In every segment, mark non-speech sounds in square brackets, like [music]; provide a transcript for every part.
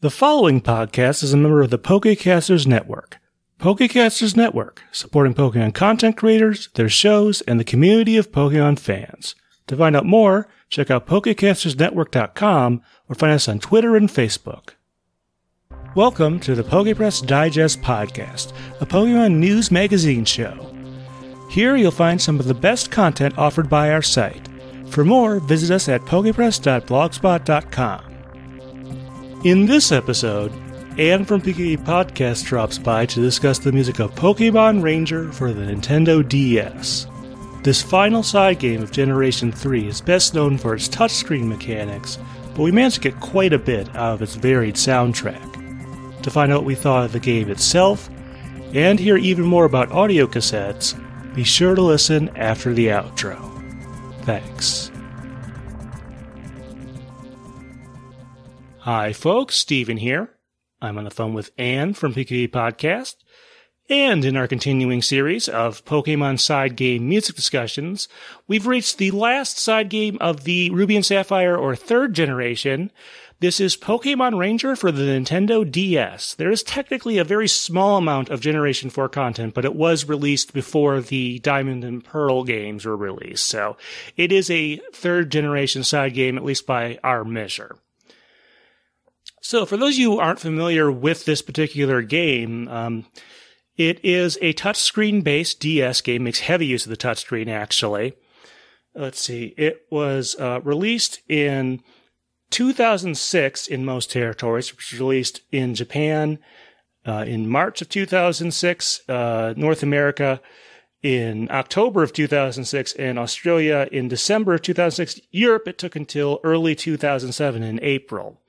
The following podcast is a member of the Pokecasters Network. Pokecasters Network, supporting Pokemon content creators, their shows, and the community of Pokemon fans. To find out more, check out PokecastersNetwork.com or find us on Twitter and Facebook. Welcome to the Pokepress Digest Podcast, a Pokemon news magazine show. Here you'll find some of the best content offered by our site. For more, visit us at pokepress.blogspot.com. In this episode, Anne from PKE Podcast drops by to discuss the music of Pokemon Ranger for the Nintendo DS. This final side game of Generation 3 is best known for its touchscreen mechanics, but we managed to get quite a bit out of its varied soundtrack. To find out what we thought of the game itself, and hear even more about audio cassettes, be sure to listen after the outro. Thanks. Hi, folks. Steven here. I'm on the phone with Anne from PKE Podcast. And in our continuing series of Pokemon side game music discussions, we've reached the last side game of the Ruby and Sapphire or third generation. This is Pokemon Ranger for the Nintendo DS. There is technically a very small amount of Generation 4 content, but it was released before the Diamond and Pearl games were released. So it is a third generation side game, at least by our measure. So, for those of you who aren't familiar with this particular game, um, it is a touchscreen based DS game, makes heavy use of the touchscreen, actually. Let's see, it was uh, released in 2006 in most territories, it was released in Japan uh, in March of 2006, uh, North America in October of 2006, and Australia in December of 2006. Europe, it took until early 2007 in April.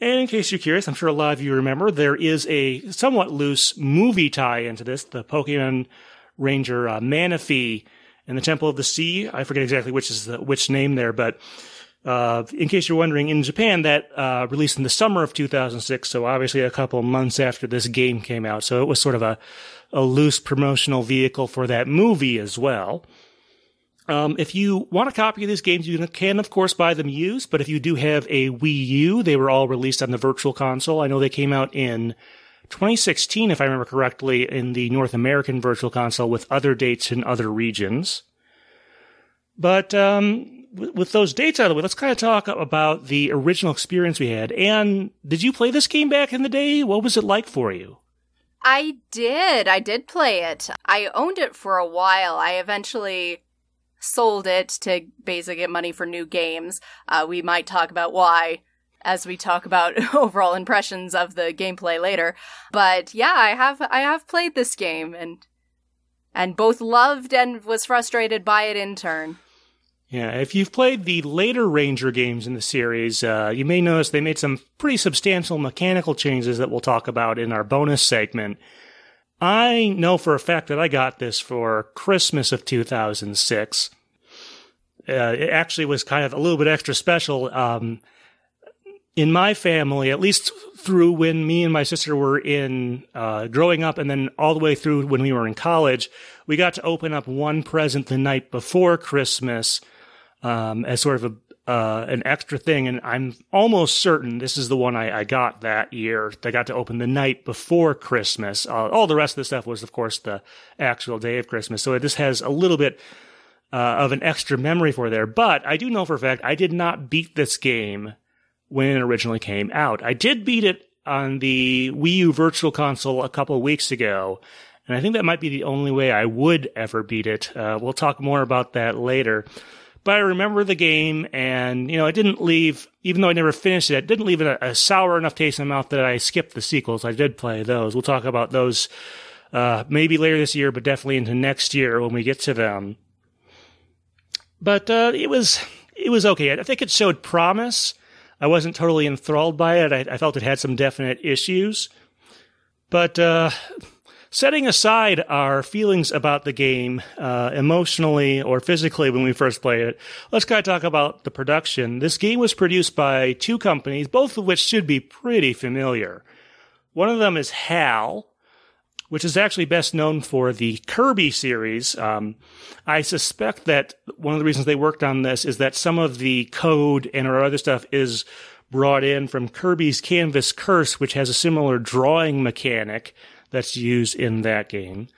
And in case you're curious, I'm sure a lot of you remember, there is a somewhat loose movie tie into this, the Pokemon Ranger uh, Manaphy and the Temple of the Sea. I forget exactly which is the, which name there, but uh, in case you're wondering, in Japan, that uh, released in the summer of 2006, so obviously a couple months after this game came out. So it was sort of a, a loose promotional vehicle for that movie as well. Um, if you want a copy of these games, you can, of course, buy them used. But if you do have a Wii U, they were all released on the Virtual Console. I know they came out in 2016, if I remember correctly, in the North American Virtual Console with other dates in other regions. But um, with those dates out of the way, let's kind of talk about the original experience we had. And did you play this game back in the day? What was it like for you? I did. I did play it. I owned it for a while. I eventually sold it to basically get money for new games. Uh, we might talk about why as we talk about [laughs] overall impressions of the gameplay later. But yeah, I have I have played this game and and both loved and was frustrated by it in turn. Yeah, if you've played the later Ranger games in the series, uh, you may notice they made some pretty substantial mechanical changes that we'll talk about in our bonus segment. I know for a fact that I got this for Christmas of 2006. Uh, it actually was kind of a little bit extra special. Um, in my family, at least through when me and my sister were in uh, growing up, and then all the way through when we were in college, we got to open up one present the night before Christmas um, as sort of a uh, an extra thing, and I'm almost certain this is the one I, I got that year. I got to open the night before Christmas. Uh, all the rest of the stuff was, of course, the actual day of Christmas. So this has a little bit uh, of an extra memory for there. But I do know for a fact I did not beat this game when it originally came out. I did beat it on the Wii U Virtual Console a couple weeks ago. And I think that might be the only way I would ever beat it. Uh, we'll talk more about that later. But I remember the game, and you know, it didn't leave. Even though I never finished it, it didn't leave a, a sour enough taste in my mouth that I skipped the sequels. I did play those. We'll talk about those uh, maybe later this year, but definitely into next year when we get to them. But uh, it was it was okay. I think it showed promise. I wasn't totally enthralled by it. I, I felt it had some definite issues, but uh, setting aside our feelings about the game uh, emotionally or physically when we first played it, let's kind of talk about the production. This game was produced by two companies, both of which should be pretty familiar. One of them is HAL, which is actually best known for the Kirby series. Um, I suspect that one of the reasons they worked on this is that some of the code and or other stuff is brought in from Kirby's Canvas Curse, which has a similar drawing mechanic that's used in that game.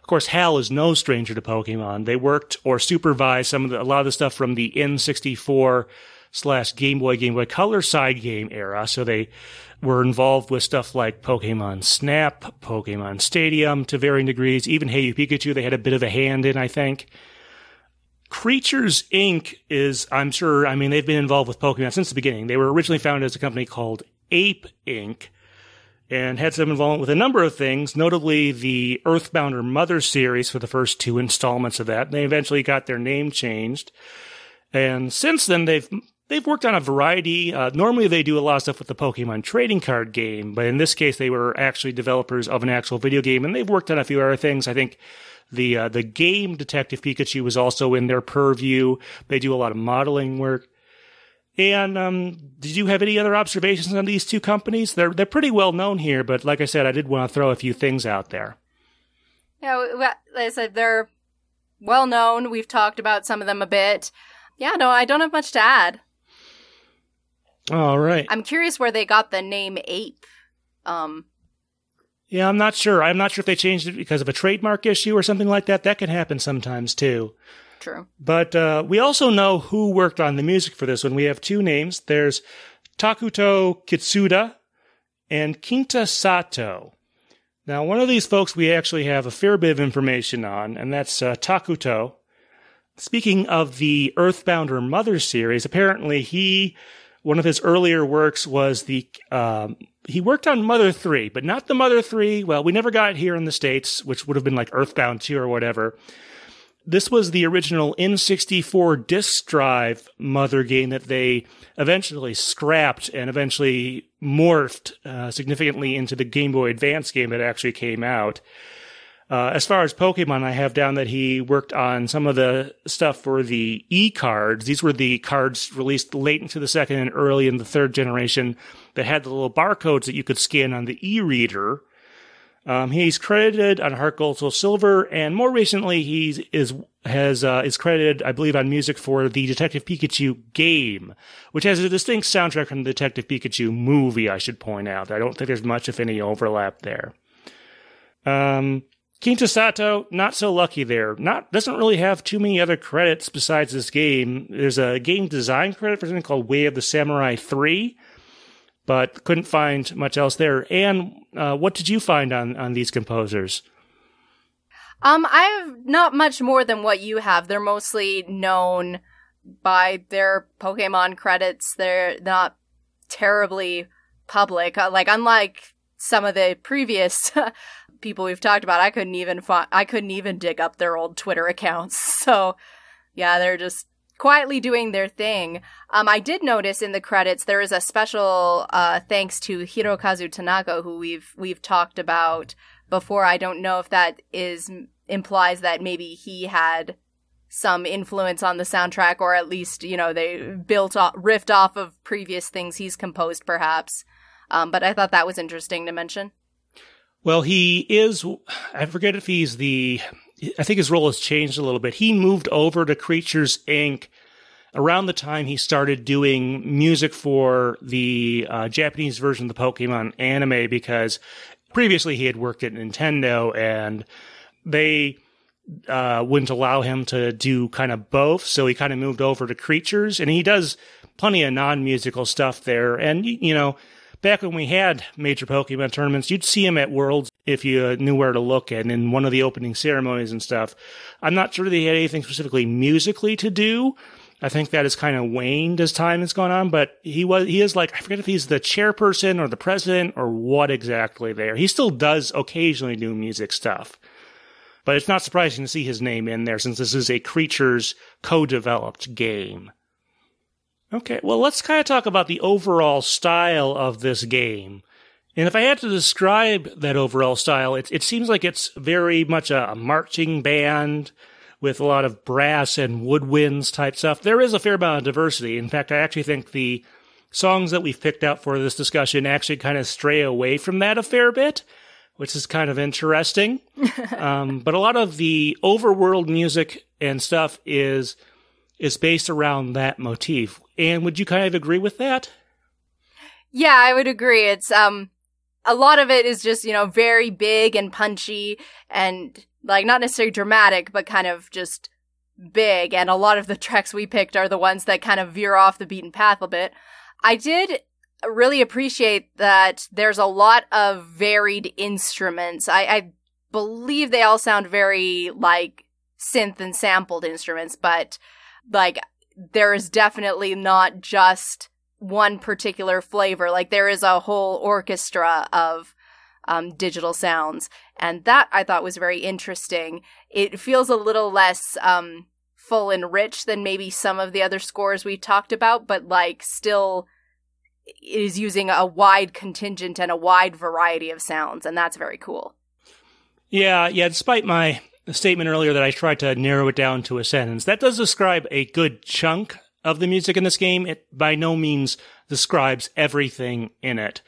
Of course, HAL is no stranger to Pokemon. They worked or supervised some of the, a lot of the stuff from the N64 slash Game Boy, Game Boy Color side game era. So they were involved with stuff like Pokemon Snap, Pokemon Stadium to varying degrees. Even Hey You Pikachu, they had a bit of a hand in, I think. Creatures Inc. is, I'm sure, I mean, they've been involved with Pokemon since the beginning. They were originally founded as a company called Ape Inc. and had some involvement with a number of things, notably the Earthbound or Mother series for the first two installments of that. They eventually got their name changed. And since then, they've they've worked on a variety. Uh, normally, they do a lot of stuff with the Pokemon trading card game, but in this case, they were actually developers of an actual video game, and they've worked on a few other things. I think the uh, the game Detective Pikachu was also in their purview. They do a lot of modeling work. And um, did you have any other observations on these two companies? They're they're pretty well known here, but like I said, I did want to throw a few things out there. Yeah, like I said, they're well known. We've talked about some of them a bit. Yeah, no, I don't have much to add. All right. I'm curious where they got the name Ape. Um, yeah, I'm not sure. I'm not sure if they changed it because of a trademark issue or something like that. That can happen sometimes too. True. But uh, we also know who worked on the music for this one. We have two names. There's Takuto Kitsuta and Kinta Sato. Now, one of these folks we actually have a fair bit of information on, and that's uh, Takuto. Speaking of the Earthbound or Mother series, apparently he one of his earlier works was the um, he worked on Mother 3, but not the Mother 3. Well, we never got here in the States, which would have been like Earthbound 2 or whatever. This was the original N64 disk drive Mother game that they eventually scrapped and eventually morphed uh, significantly into the Game Boy Advance game that actually came out. Uh, as far as Pokemon, I have down that he worked on some of the stuff for the E cards. These were the cards released late into the second and early in the third generation that had the little barcodes that you could scan on the e reader. Um, he's credited on Heart Gold Soul Silver, and more recently, he is has uh, is credited, I believe, on music for the Detective Pikachu game, which has a distinct soundtrack from the Detective Pikachu movie. I should point out. I don't think there's much, if any, overlap there. Um, Kinta Sato, not so lucky there. Not doesn't really have too many other credits besides this game. There's a game design credit for something called Way of the Samurai 3, but couldn't find much else there. And uh, what did you find on, on these composers? Um, I have not much more than what you have. They're mostly known by their Pokemon credits. They're not terribly public. Uh, like, unlike some of the previous [laughs] people we've talked about, I couldn't even find, I couldn't even dig up their old Twitter accounts. [laughs] So, yeah, they're just quietly doing their thing. Um, I did notice in the credits there is a special uh, thanks to Hirokazu Tanaka, who we've we've talked about before. I don't know if that is implies that maybe he had some influence on the soundtrack, or at least you know they built off, riffed off of previous things he's composed, perhaps. Um, but I thought that was interesting to mention. Well, he is. I forget if he's the. I think his role has changed a little bit. He moved over to Creatures Inc. around the time he started doing music for the uh, Japanese version of the Pokemon anime because previously he had worked at Nintendo and they uh, wouldn't allow him to do kind of both. So he kind of moved over to Creatures and he does plenty of non musical stuff there. And, you know, back when we had major Pokemon tournaments, you'd see him at Worlds if you knew where to look and in one of the opening ceremonies and stuff. I'm not sure they had anything specifically musically to do. I think that has kind of waned as time has gone on, but he was, he is like, I forget if he's the chairperson or the president or what exactly there. He still does occasionally do music stuff. But it's not surprising to see his name in there since this is a creatures co-developed game. Okay, well, let's kind of talk about the overall style of this game. And if I had to describe that overall style, it, it seems like it's very much a, a marching band with a lot of brass and woodwinds type stuff. There is a fair amount of diversity. In fact, I actually think the songs that we've picked out for this discussion actually kind of stray away from that a fair bit, which is kind of interesting. [laughs] um, but a lot of the overworld music and stuff is is based around that motif. And would you kind of agree with that? Yeah, I would agree. It's um a lot of it is just, you know, very big and punchy and like not necessarily dramatic, but kind of just big. And a lot of the tracks we picked are the ones that kind of veer off the beaten path a bit. I did really appreciate that there's a lot of varied instruments. I, I believe they all sound very like synth and sampled instruments, but like there is definitely not just one particular flavor. Like there is a whole orchestra of um, digital sounds, and that I thought was very interesting. It feels a little less um, full and rich than maybe some of the other scores we talked about, but like still is using a wide contingent and a wide variety of sounds, and that's very cool. Yeah, yeah. Despite my statement earlier that I tried to narrow it down to a sentence, that does describe a good chunk of the music in this game. It by no means describes everything in it.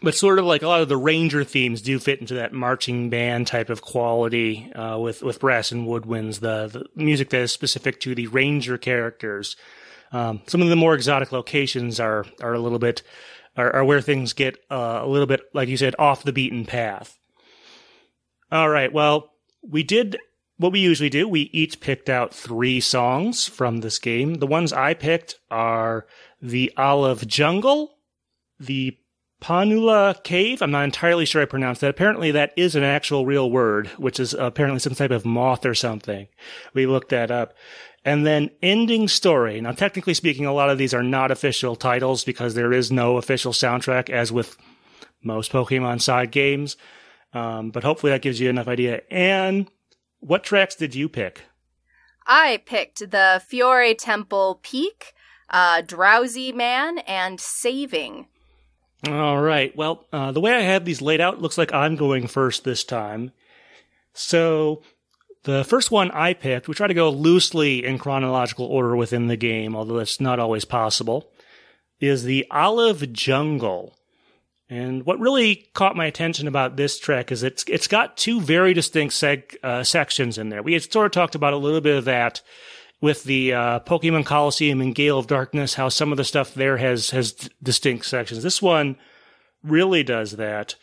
But sort of like a lot of the ranger themes do fit into that marching band type of quality uh, with with brass and woodwinds, the, the music that is specific to the ranger characters. Um, some of the more exotic locations are are a little bit are, are where things get uh, a little bit, like you said, off the beaten path. All right, well, we did what we usually do, we each picked out three songs from this game. The ones I picked are the Olive Jungle, the Panula Cave. I'm not entirely sure I pronounced that. Apparently, that is an actual real word, which is apparently some type of moth or something. We looked that up. And then Ending Story. Now, technically speaking, a lot of these are not official titles because there is no official soundtrack, as with most Pokemon side games. Um, but hopefully that gives you enough idea. And what tracks did you pick? I picked the Fiore Temple Peak, uh, Drowsy Man, and Saving. All right. Well, uh, the way I have these laid out looks like I'm going first this time. So, the first one I picked, we try to go loosely in chronological order within the game, although that's not always possible, is the Olive Jungle. And what really caught my attention about this track is it's it's got two very distinct seg, uh, sections in there. We had sort of talked about a little bit of that with the uh, Pokemon Colosseum and Gale of Darkness, how some of the stuff there has has distinct sections. This one really does that.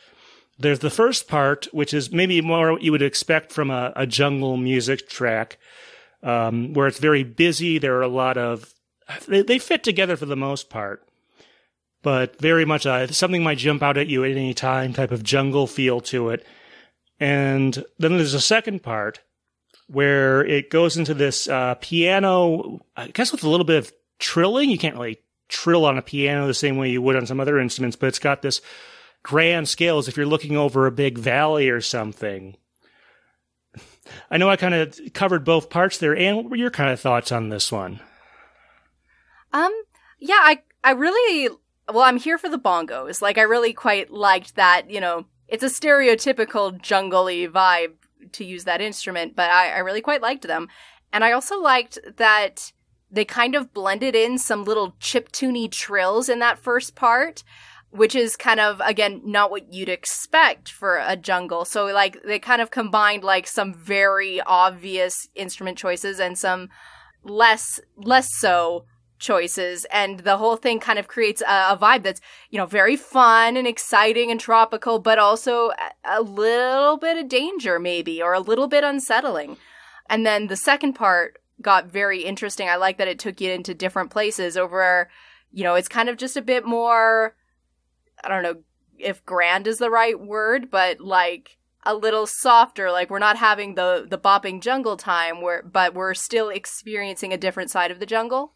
There's the first part, which is maybe more what you would expect from a, a jungle music track, um, where it's very busy. There are a lot of they, they fit together for the most part but very much uh, something might jump out at you at any time type of jungle feel to it. And then there's a second part where it goes into this uh, piano, I guess with a little bit of trilling. You can't really trill on a piano the same way you would on some other instruments, but it's got this grand scale as if you're looking over a big valley or something. [laughs] I know I kind of covered both parts there. And what were your kind of thoughts on this one? Um, yeah, I I really well, I'm here for the bongos. Like, I really quite liked that, you know, it's a stereotypical jungly vibe to use that instrument, but I, I really quite liked them. And I also liked that they kind of blended in some little chip tuney trills in that first part, which is kind of, again, not what you'd expect for a jungle. So, like, they kind of combined, like, some very obvious instrument choices and some less, less so choices and the whole thing kind of creates a, a, vibe that's you know very fun and exciting and tropical but also a, a little bit of danger maybe or a little bit unsettling. And then the second part got very interesting. I like that it took you into different places over you know it's kind of just a bit more i don't know if grand is the right word but like a little softer like we're not having the the bopping jungle time where but we're still experiencing a different side of the jungle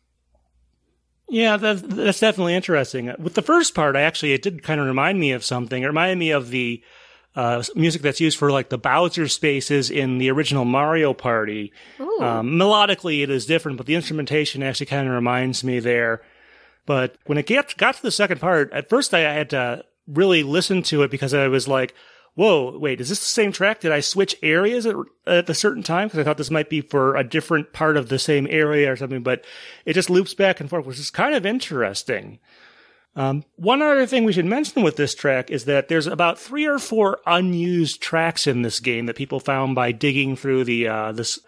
yeah, that's, that's definitely interesting. With the first part, I actually, it did kind of remind me of something. It reminded me of the uh, music that's used for like the Bowser spaces in the original Mario Party. Um, melodically, it is different, but the instrumentation actually kind of reminds me there. But when it get, got to the second part, at first I had to really listen to it because I was like, whoa, wait, is this the same track? Did I switch areas at, at a certain time? Because I thought this might be for a different part of the same area or something, but it just loops back and forth, which is kind of interesting. Um, one other thing we should mention with this track is that there's about three or four unused tracks in this game that people found by digging through the uh, this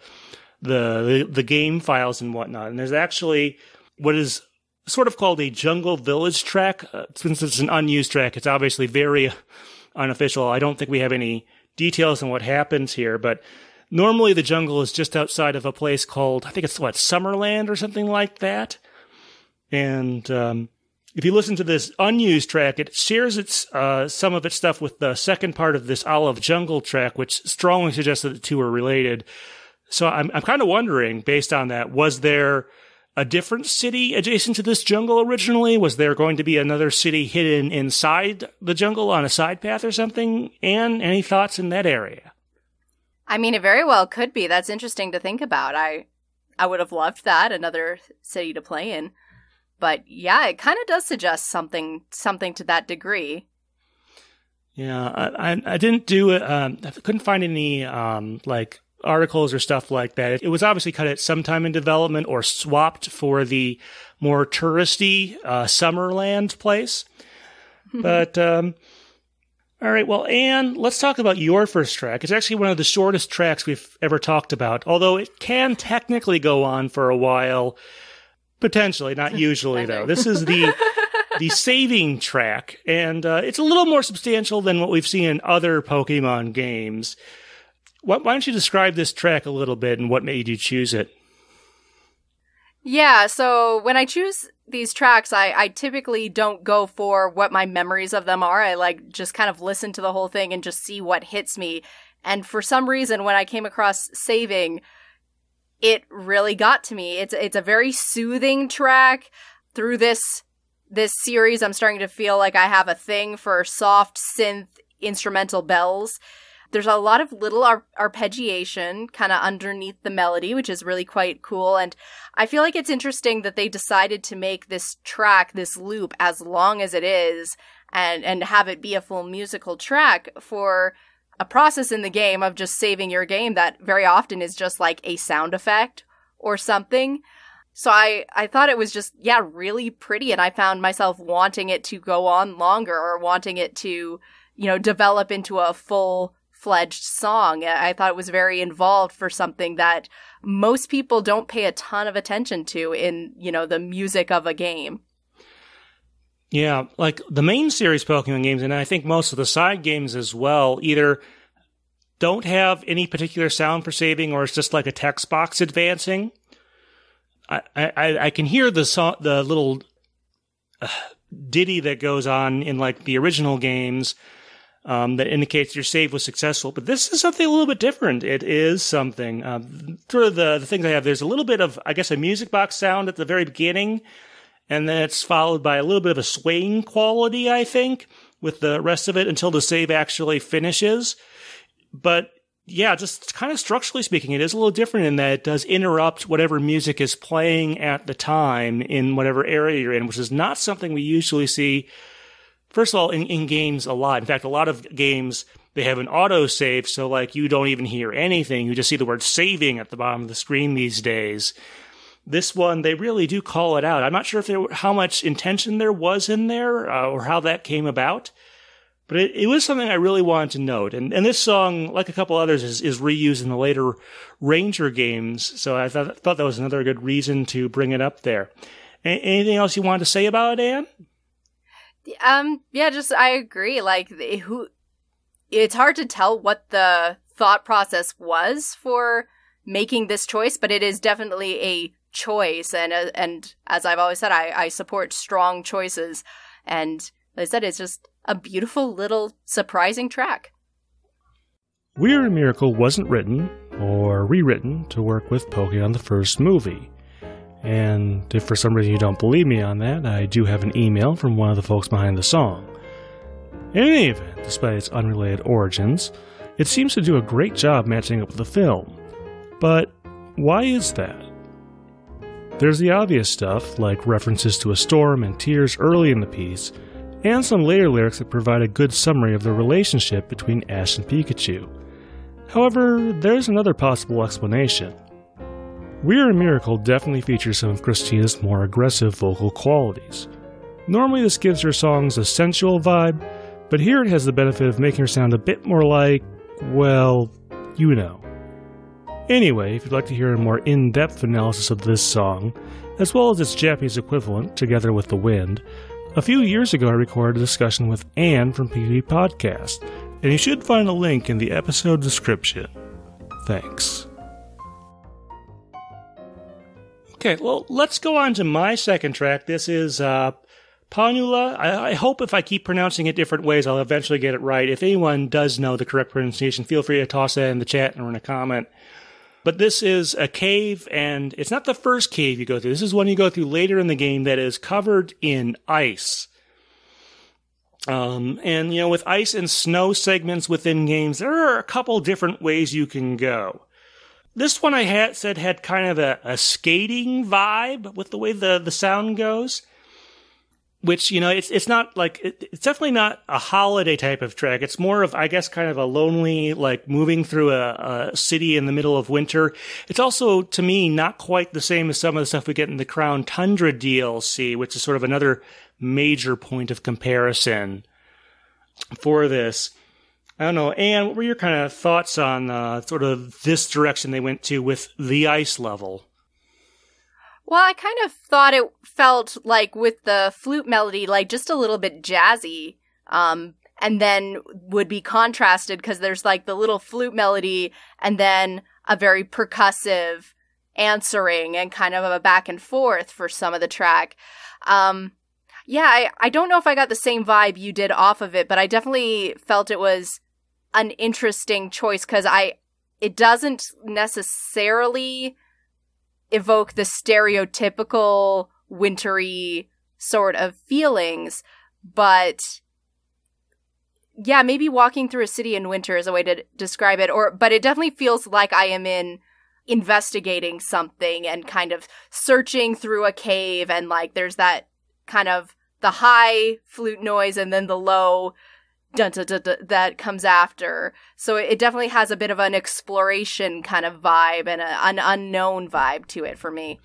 the, the the game files and whatnot. And there's actually what is sort of called a jungle village track. Uh, since it's an unused track, it's obviously very unofficial. I don't think we have any details on what happens here, but normally the jungle is just outside of a place called, I think it's what, Summerland or something like that. And, um, if you listen to this unused track, it shares its uh, some of its stuff with the second part of this Olive Jungle track, which strongly suggests that the two are related. So I'm I'm kind of wondering, based on that, was there a different city adjacent to this jungle originally? Was there going to be another city hidden inside the jungle on a side path or something? And any thoughts in that area? I mean, it very well could be. That's interesting to think about. I I would have loved that another city to play in. But yeah, it kind of does suggest something something to that degree. Yeah, I I, I didn't do it. Um, I couldn't find any um, like articles or stuff like that. It was obviously cut at some time in development or swapped for the more touristy uh, Summerland place. [laughs] but um, all right, well, Anne, let's talk about your first track. It's actually one of the shortest tracks we've ever talked about, although it can technically go on for a while. Potentially, not [laughs] usually though. This is the [laughs] the saving track, and uh, it's a little more substantial than what we've seen in other Pokemon games. Why, why don't you describe this track a little bit and what made you choose it? Yeah, so when I choose these tracks, I, I typically don't go for what my memories of them are. I like just kind of listen to the whole thing and just see what hits me. And for some reason, when I came across Saving, it really got to me. It's it's a very soothing track. Through this this series, I'm starting to feel like I have a thing for soft synth instrumental bells there's a lot of little ar- arpeggiation kind of underneath the melody, which is really quite cool. And I feel like it's interesting that they decided to make this track, this loop, as long as it is, and and have it be a full musical track for a process in the game of just saving your game that very often is just like a sound effect or something. So I, I thought it was just, yeah, really pretty. And I found myself wanting it to go on longer or wanting it to, you know, develop into a full fledged song. I thought it was very involved for something that most people don't pay a ton of attention to in, you know, the music of a game. Yeah, like the main series Pokemon games, and I think most of the side games as well, either don't have any particular sound for saving or it's just like a text box advancing. I, I, I can hear the song, the little uh, ditty that goes on in like the original games um, that indicates your save was successful. But this is something a little bit different. It is something. Um, through the, the things I have, there's a little bit of, I guess, a music box sound at the very beginning, and then it's followed by a little bit of a swaying quality, I think, with the rest of it until the save actually finishes. But yeah, just kind of structurally speaking, it is a little different in that it does interrupt whatever music is playing at the time in whatever area you're in, which is not something we usually see first of all, in, in games a lot. In fact, a lot of games they have an auto save, so like you don't even hear anything. You just see the word saving at the bottom of the screen these days. This one, they really do call it out. I'm not sure if there, how much intention there was in there uh, or how that came about, but it, it, was something I really wanted to note. And, and this song, like a couple others, is, is reused in the later Ranger games. So I thought, thought that was another good reason to bring it up there. A- anything else you wanted to say about it, Anne? Um, yeah, just I agree. Like, who? It's hard to tell what the thought process was for making this choice, but it is definitely a choice. And uh, and as I've always said, I I support strong choices. And like I said, it's just a beautiful little surprising track. We Are a Miracle wasn't written or rewritten to work with Pokemon the first movie. And if for some reason you don't believe me on that, I do have an email from one of the folks behind the song. In any event, despite its unrelated origins, it seems to do a great job matching up with the film. But why is that? There's the obvious stuff, like references to a storm and tears early in the piece, and some later lyrics that provide a good summary of the relationship between Ash and Pikachu. However, there's another possible explanation. We Are a Miracle definitely features some of Christina's more aggressive vocal qualities. Normally, this gives her songs a sensual vibe, but here it has the benefit of making her sound a bit more like, well, you know. Anyway, if you'd like to hear a more in depth analysis of this song, as well as its Japanese equivalent, Together with the Wind. A few years ago, I recorded a discussion with Anne from PvP Podcast, and you should find a link in the episode description. Thanks. Okay, well, let's go on to my second track. This is uh, Panula. I, I, hope if I keep pronouncing it different ways, I'll eventually get it right. If anyone does know the correct pronunciation, feel free to toss that in the chat or in a comment. But this is a cave, and it's not the first cave you go through. This is one you go through later in the game that is covered in ice. Um, and, you know, with ice and snow segments within games, there are a couple different ways you can go. This one I had said had kind of a, a skating vibe with the way the, the sound goes which you know it's it's not like it, it's definitely not a holiday type of track. It's more of i guess kind of a lonely like moving through a, a, city in the middle of winter. It's also to me not quite the same as some of the stuff we get in the crown tundra dlc which is sort of another major point of comparison for this i don't know and what were your kind of thoughts on uh, sort of this direction they went to with the ice level well, I kind of thought it felt like with the flute melody, like just a little bit jazzy. Um, and then would be contrasted because there's like the little flute melody and then a very percussive answering and kind of a back and forth for some of the track. Um, yeah, I, I don't know if I got the same vibe you did off of it, but I definitely felt it was an interesting choice because I, it doesn't necessarily evoke the stereotypical wintry sort of feelings, but yeah, maybe walking through a city in winter is a way to describe it or but it definitely feels like I am in investigating something and kind of searching through a cave and like there's that kind of the high flute noise and then the low dun, dun, dun, dun, that comes after. So it definitely has a bit of an exploration kind of vibe and a, an unknown vibe to it for me.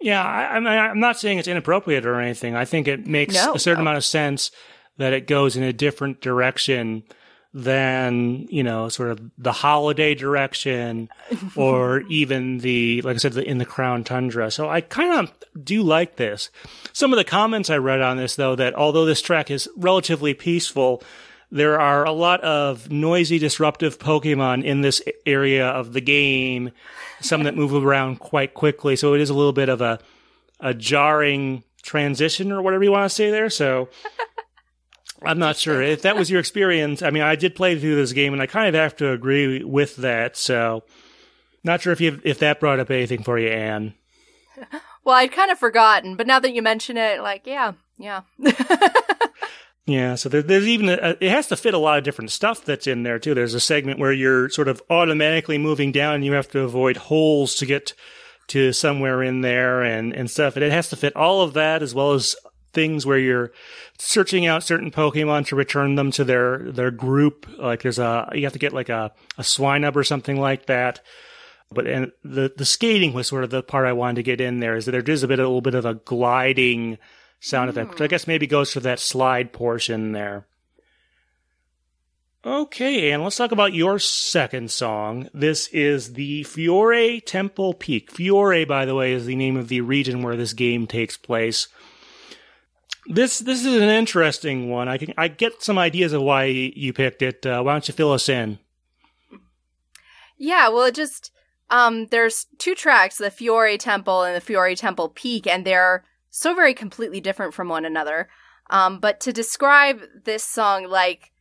Yeah, I, am not saying it's inappropriate or anything. I think it makes no, a certain no. amount of sense that it goes in a different direction than you know sort of the holiday direction [laughs] or even the like i said the, in the crown tundra. So i kind of do like this. Some of the comments i read on this though that although this track is relatively peaceful there are a lot of noisy disruptive pokemon in this area of the game some that move around quite quickly. So it is a little bit of a a jarring transition or whatever you want to say there. So I'm not sure if that was your experience. I mean, I did play through this game, and I kind of have to agree with that. So, not sure if you if that brought up anything for you, Anne. [laughs] Well, I'd kind of forgotten, but now that you mention it, like, yeah, yeah. [laughs] yeah, so there, there's even a, it has to fit a lot of different stuff that's in there too. There's a segment where you're sort of automatically moving down, and you have to avoid holes to get to somewhere in there and and stuff. And it has to fit all of that as well as things where you're searching out certain Pokemon to return them to their their group. Like there's a you have to get like a a Swinub or something like that. But and the the skating was sort of the part I wanted to get in there is that there is a bit a little bit of a gliding sound mm. effect, which I guess maybe goes for that slide portion there. Okay, and let's talk about your second song. This is the Fiore Temple Peak. Fiore, by the way, is the name of the region where this game takes place. This this is an interesting one. I can I get some ideas of why you picked it. Uh, why don't you fill us in? Yeah, well, it just um, there's two tracks, the Fiore Temple and the Fiore Temple Peak, and they're so very completely different from one another. Um, but to describe this song, like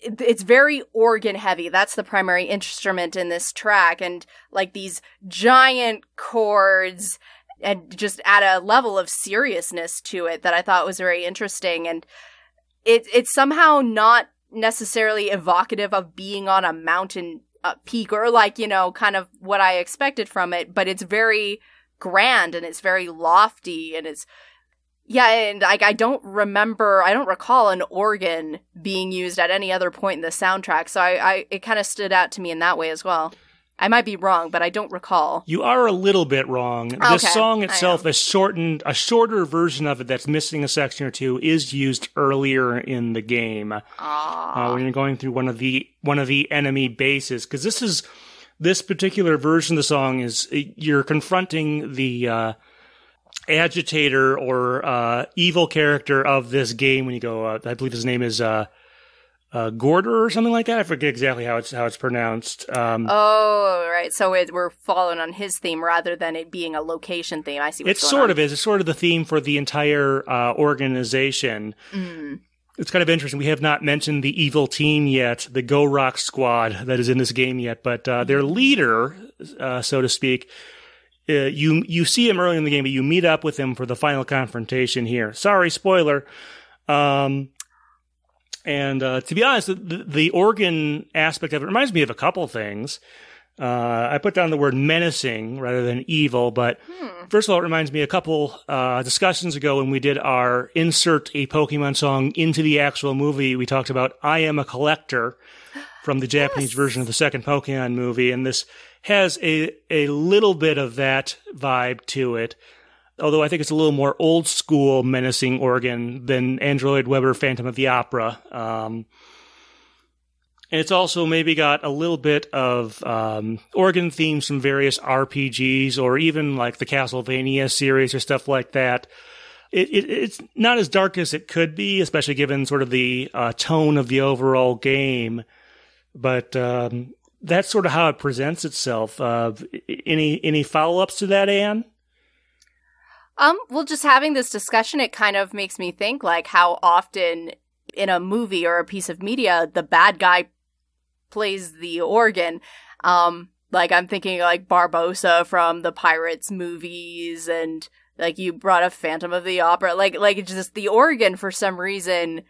it's very organ heavy. That's the primary instrument in this track, and like these giant chords and just add a level of seriousness to it that I thought was very interesting. And it it's somehow not necessarily evocative of being on a mountain peak or like you know kind of what I expected from it, but it's very grand and it's very lofty and it's yeah, and like I don't remember, I don't recall an organ being used at any other point in the soundtrack. So I, I it kind of stood out to me in that way as well. I might be wrong, but I don't recall. You are a little bit wrong. Okay, this song itself, a shortened, a shorter version of it that's missing a section or two, is used earlier in the game uh, when you're going through one of the one of the enemy bases. Because this is this particular version of the song is you're confronting the uh, agitator or uh, evil character of this game. When you go, uh, I believe his name is uh, uh, Gordor or something like that. I forget exactly how it's how it's pronounced. Um, oh, right. So it, we're following on his theme rather than it being a location theme. I see. it sort on. of is. It's sort of the theme for the entire uh, organization. Mm. It's kind of interesting. We have not mentioned the evil team yet, the Go Rock squad that is in this game yet, but uh, their leader, uh, so to speak, uh, you you see him early in the game, but you meet up with him for the final confrontation here. Sorry, spoiler. Um, and uh, to be honest, the, the, organ aspect of it reminds me of a couple things. Uh, I put down the word menacing rather than evil, but hmm. first of all, it reminds me a couple uh, discussions ago when we did our insert a Pokemon song into the actual movie. We talked about "I Am a Collector" from the [gasps] Japanese yes. version of the second Pokemon movie, and this has a a little bit of that vibe to it although I think it's a little more old school menacing organ than Andrew Lloyd Webber Phantom of the Opera. Um, and it's also maybe got a little bit of um, organ themes from various RPGs or even like the Castlevania series or stuff like that. It, it, it's not as dark as it could be, especially given sort of the uh, tone of the overall game. But um, that's sort of how it presents itself. Uh, any any follow ups to that, Anne? Um, well, just having this discussion, it kind of makes me think like how often in a movie or a piece of media the bad guy plays the organ. Um, like I'm thinking like Barbossa from the Pirates movies, and like you brought a Phantom of the Opera. Like like it's just the organ for some reason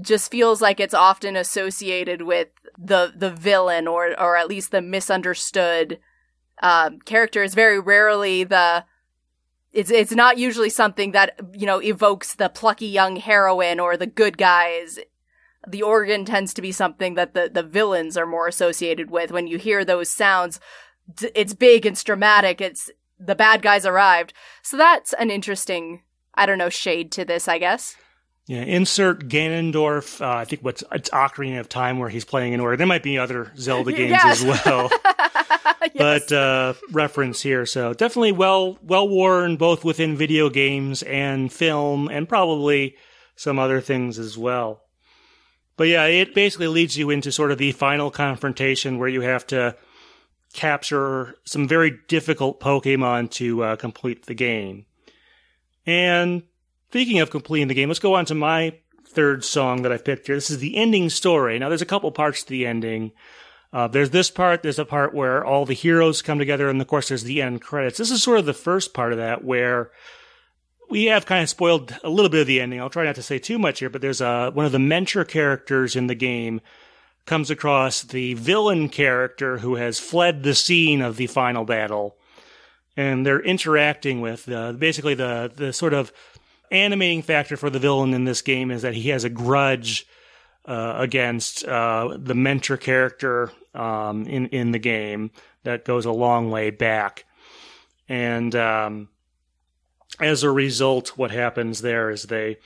just feels like it's often associated with the the villain or or at least the misunderstood um, character. Is very rarely the it's it's not usually something that you know evokes the plucky young heroine or the good guys the organ tends to be something that the the villains are more associated with when you hear those sounds it's big and dramatic it's the bad guys arrived so that's an interesting i don't know shade to this i guess yeah, insert Ganondorf. Uh, I think what's it's Ocarina of Time where he's playing an organ. There might be other Zelda [laughs] games yes. as well. [laughs] [laughs] yes. But uh, reference here, so definitely well well worn both within video games and film, and probably some other things as well. But yeah, it basically leads you into sort of the final confrontation where you have to capture some very difficult Pokemon to uh, complete the game. And Speaking of completing the game, let's go on to my third song that I picked here. This is the ending story. Now, there's a couple parts to the ending. Uh, there's this part. There's a part where all the heroes come together, and of course, there's the end credits. This is sort of the first part of that where we have kind of spoiled a little bit of the ending. I'll try not to say too much here, but there's a one of the mentor characters in the game comes across the villain character who has fled the scene of the final battle, and they're interacting with uh, basically the the sort of animating factor for the villain in this game is that he has a grudge uh, against uh, the mentor character um, in in the game that goes a long way back, and um, as a result, what happens there is they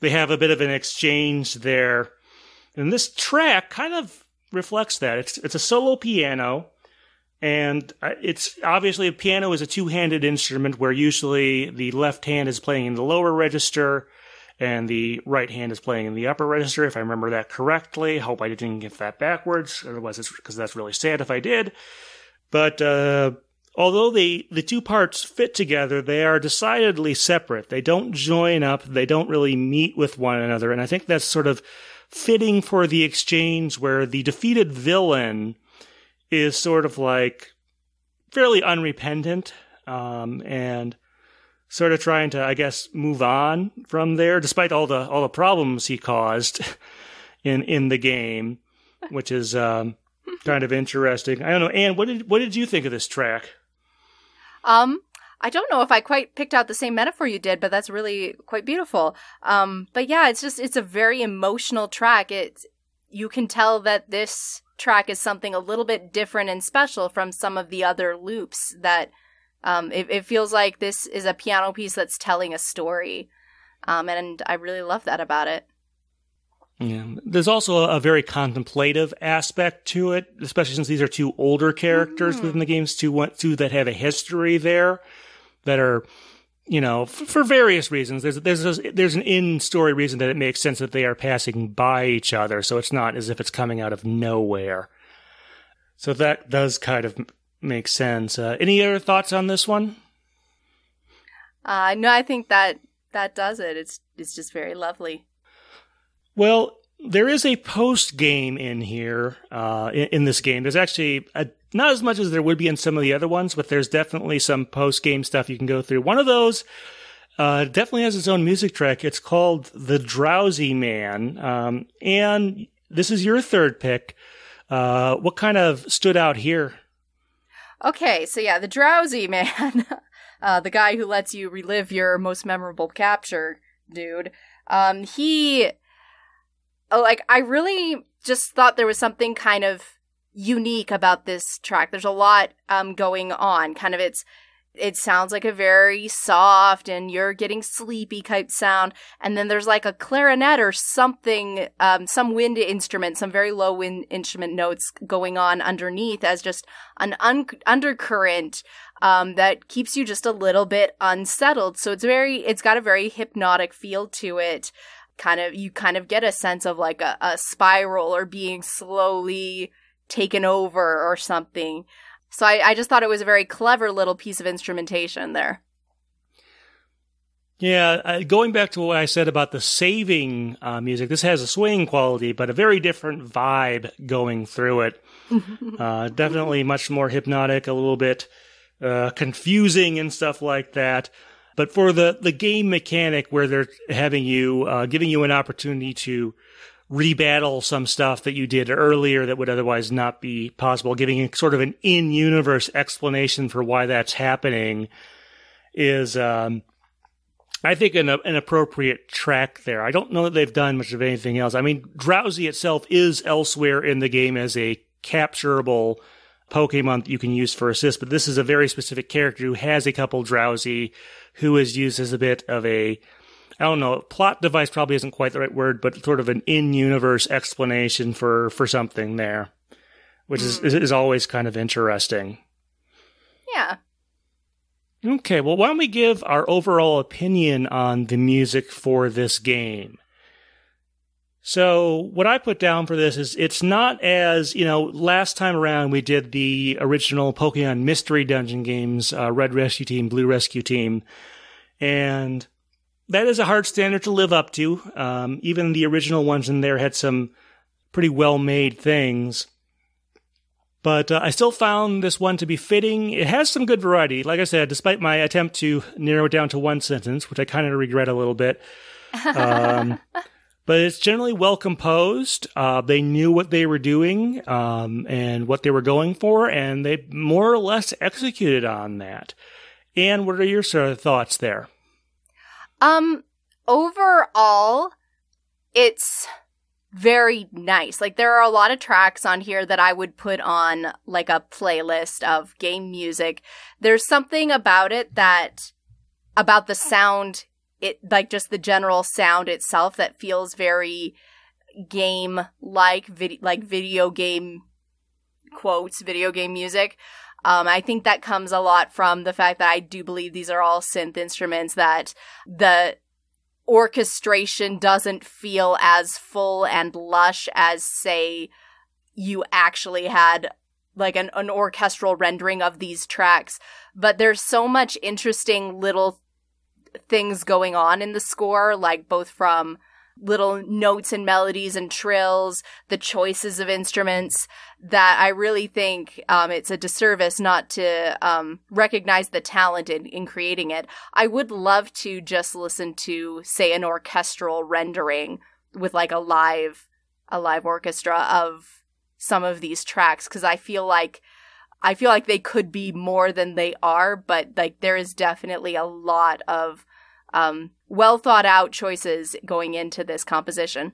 they have a bit of an exchange there, and this track kind of reflects that. It's it's a solo piano. And uh, it's obviously a piano is a two-handed instrument where usually the left hand is playing in the lower register and the right hand is playing in the upper register if i remember that correctly. Hope i didn't get that backwards. Otherwise it's because that's really sad if i did. But uh, although they the two parts fit together they are decidedly separate. They don't join up. They don't really meet with one another. And i think that's sort of fitting for the exchange where the defeated villain is sort of like fairly unrepentant um, and sort of trying to, I guess, move on from there, despite all the all the problems he caused [laughs] in in the game, which is um, kind of interesting. I don't know, Anne, what did what did you think of this track? Um, I don't know if I quite picked out the same metaphor you did, but that's really quite beautiful. Um, but yeah, it's just it's a very emotional track. It you can tell that this track is something a little bit different and special from some of the other loops that um, it, it, feels like this is a piano piece that's telling a story um, and i really love that about it yeah there's also a, very contemplative aspect to it especially since these are two older characters mm-hmm. within the games two, two that have a history there that are you know, f- for various reasons. There's there's there's an in story reason that it makes sense that they are passing by each other, so it's not as if it's coming out of nowhere. So that does kind of make sense. Uh, any other thoughts on this one? Uh, no, I think that that does it. It's it's just very lovely. Well, there is a post game in here uh, in, in, this game. There's actually a, not as much as there would be in some of the other ones, but there's definitely some post game stuff you can go through. One of those uh, definitely has its own music track. It's called "The Drowsy Man," um, and this is your third pick. Uh, what kind of stood out here? Okay, so yeah, the Drowsy [laughs] Man, uh, the guy who lets you relive your most memorable capture, dude. Um, he Oh, like I really just thought there was something kind of unique about this track. There's a lot um going on. Kind of it's it sounds like a very soft and you're getting sleepy type sound. And then there's like a clarinet or something um, some wind instrument some very low wind instrument notes going on underneath as just an un- undercurrent um, that keeps you just a little bit unsettled. So it's very it's got a very hypnotic feel to it. Kind of you kind of get a sense of like a, a spiral or being slowly taken over or something. So I, I just thought it was a very clever little piece of instrumentation there. Yeah, uh, going back to what I said about the saving uh, music, this has a swing quality, but a very different vibe going through it. [laughs] uh, definitely much more hypnotic, a little bit uh, confusing and stuff like that. But for the, the game mechanic where they're having you, uh, giving you an opportunity to rebattle some stuff that you did earlier that would otherwise not be possible, giving sort of an in universe explanation for why that's happening is, um, I think an, an appropriate track there. I don't know that they've done much of anything else. I mean, Drowzee itself is elsewhere in the game as a capturable Pokemon that you can use for assist, but this is a very specific character who has a couple Drowzee who is used as a bit of a I don't know, plot device probably isn't quite the right word, but sort of an in-universe explanation for for something there, which mm. is is always kind of interesting. Yeah. Okay, well, why don't we give our overall opinion on the music for this game? So what I put down for this is it's not as, you know, last time around we did the original Pokemon Mystery Dungeon games, uh, Red Rescue Team, Blue Rescue Team. And that is a hard standard to live up to. Um, even the original ones in there had some pretty well made things. But uh, I still found this one to be fitting. It has some good variety. Like I said, despite my attempt to narrow it down to one sentence, which I kind of regret a little bit. Um, [laughs] but it's generally well composed. Uh, they knew what they were doing um, and what they were going for, and they more or less executed on that. And what are your sort of thoughts there? Um, overall, it's very nice. Like there are a lot of tracks on here that I would put on like a playlist of game music. There's something about it that about the sound it like just the general sound itself that feels very game like vid- like video game quotes video game music um, I think that comes a lot from the fact that I do believe these are all synth instruments that the orchestration doesn't feel as full and lush as say you actually had like an, an orchestral rendering of these tracks. But there's so much interesting little things going on in the score, like both from little notes and melodies and trills, the choices of instruments, that I really think um, it's a disservice not to um, recognize the talent in, in creating it. I would love to just listen to, say, an orchestral rendering with like a live, a live orchestra of some of these tracks because I feel like I feel like they could be more than they are, but like there is definitely a lot of um, well thought out choices going into this composition.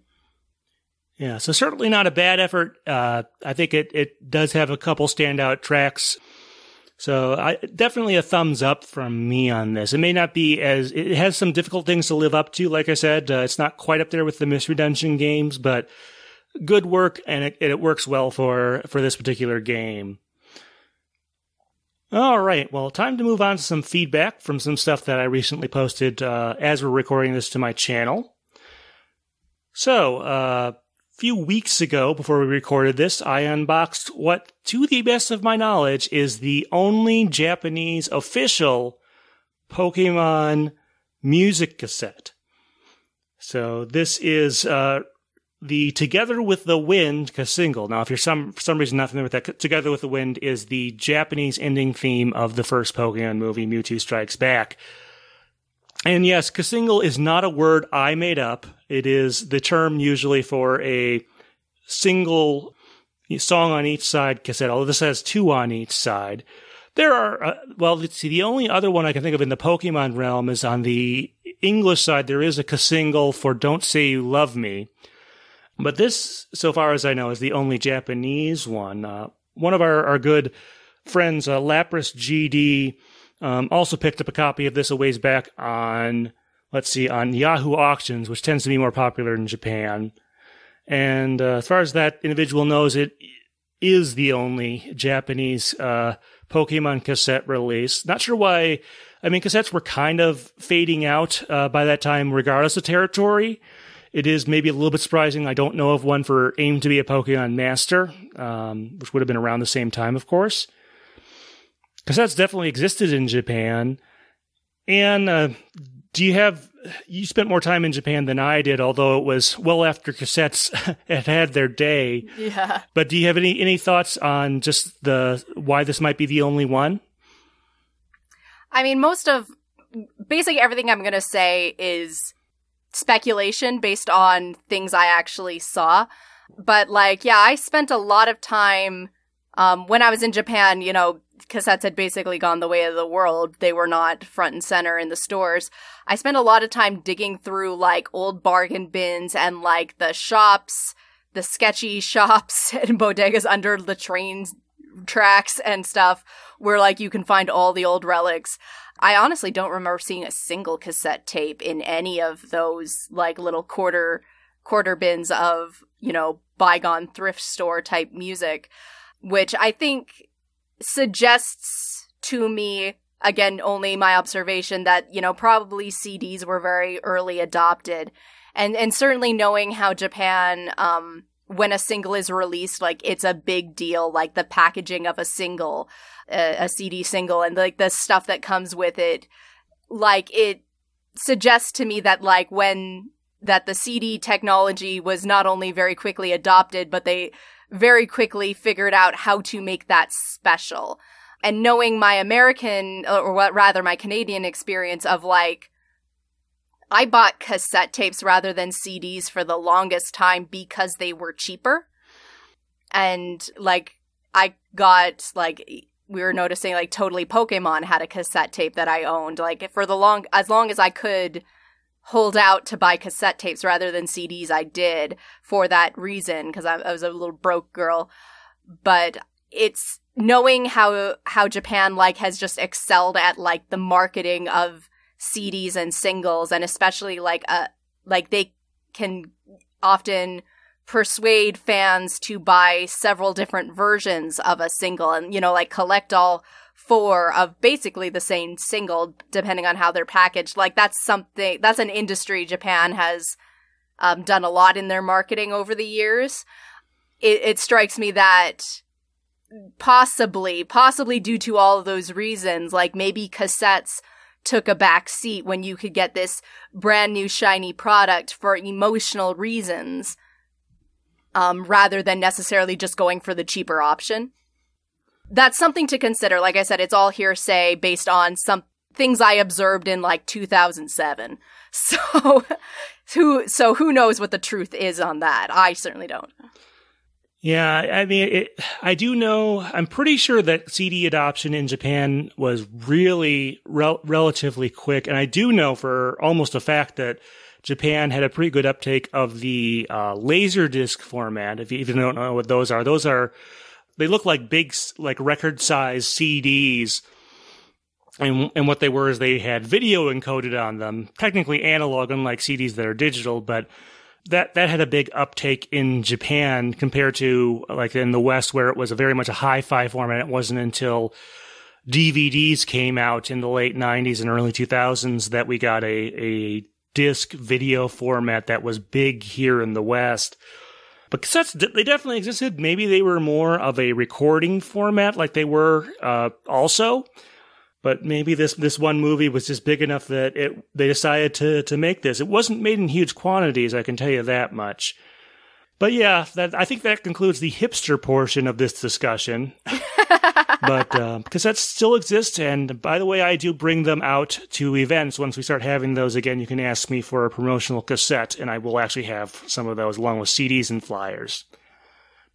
Yeah, so certainly not a bad effort. Uh, I think it it does have a couple standout tracks. So I definitely a thumbs up from me on this. It may not be as it has some difficult things to live up to. Like I said, uh, it's not quite up there with the Mystery Dungeon games, but good work and it, it works well for for this particular game. All right. Well, time to move on to some feedback from some stuff that I recently posted uh, as we're recording this to my channel. So, uh, few weeks ago, before we recorded this, I unboxed what, to the best of my knowledge, is the only Japanese official Pokemon music cassette. So this is uh, the Together with the Wind single. Now, if you're some for some reason not familiar with that, Together with the Wind is the Japanese ending theme of the first Pokemon movie, Mewtwo Strikes Back. And yes, single is not a word I made up. It is the term usually for a single song on each side cassette, although this has two on each side. There are, uh, well, let's see, the only other one I can think of in the Pokemon realm is on the English side, there is a single for Don't Say You Love Me but this, so far as I know, is the only Japanese one. Uh, one of our, our good friends, uh, Lapras GD, um, also picked up a copy of this a ways back on, let's see, on Yahoo Auctions, which tends to be more popular in Japan. And uh, as far as that individual knows, it is the only Japanese uh, Pokemon cassette release. Not sure why. I mean, cassettes were kind of fading out uh, by that time, regardless of territory. It is maybe a little bit surprising. I don't know of one for Aim to be a Pokemon Master, um, which would have been around the same time, of course. Because that's definitely existed in Japan. And uh, do you have you spent more time in Japan than I did, although it was well after cassettes [laughs] had had their day. Yeah. But do you have any any thoughts on just the why this might be the only one? I mean, most of basically everything I'm going to say is speculation based on things I actually saw. But like, yeah, I spent a lot of time um, when I was in Japan, you know, cassettes had basically gone the way of the world. They were not front and center in the stores. I spent a lot of time digging through like old bargain bins and like the shops, the sketchy [laughs] shops and bodegas under the train tracks and stuff where like you can find all the old relics. I honestly don't remember seeing a single cassette tape in any of those like little quarter quarter bins of, you know, bygone thrift store type music, which I think suggests to me again only my observation that, you know, probably CDs were very early adopted. And and certainly knowing how Japan um when a single is released, like it's a big deal, like the packaging of a single, a, a CD single, and like the stuff that comes with it. Like it suggests to me that like when that the CD technology was not only very quickly adopted, but they very quickly figured out how to make that special. And knowing my American, or what rather my Canadian experience of like I bought cassette tapes rather than CDs for the longest time because they were cheaper. And like I got like we were noticing like totally Pokemon had a cassette tape that I owned like for the long as long as I could hold out to buy cassette tapes rather than CDs I did for that reason because I, I was a little broke girl. But it's knowing how how Japan like has just excelled at like the marketing of CDs and singles, and especially like uh, like they can often persuade fans to buy several different versions of a single. And you know like collect all four of basically the same single depending on how they're packaged like that's something that's an industry japan has um, done a lot in their marketing over the years it, it strikes me that possibly possibly due to all of those reasons like maybe cassettes took a back seat when you could get this brand new shiny product for emotional reasons um, rather than necessarily just going for the cheaper option. That's something to consider. Like I said, it's all hearsay based on some things I observed in like 2007. [laughs] So who so who knows what the truth is on that? I certainly don't. Yeah, I mean, it, I do know, I'm pretty sure that CD adoption in Japan was really rel- relatively quick. And I do know for almost a fact that Japan had a pretty good uptake of the uh, laser disc format. If you even don't know what those are, those are, they look like big, like record size CDs. And, and what they were is they had video encoded on them, technically analog, unlike CDs that are digital, but that that had a big uptake in Japan compared to like in the West where it was a very much a hi-fi format. It wasn't until DVDs came out in the late 90s and early 2000s that we got a, a disc video format that was big here in the West. But cassettes, they definitely existed. Maybe they were more of a recording format like they were uh, also. But maybe this, this one movie was just big enough that it, they decided to, to make this. It wasn't made in huge quantities, I can tell you that much. But yeah, that, I think that concludes the hipster portion of this discussion. [laughs] but uh, cassettes still exist, and by the way, I do bring them out to events. Once we start having those again, you can ask me for a promotional cassette, and I will actually have some of those along with CDs and flyers.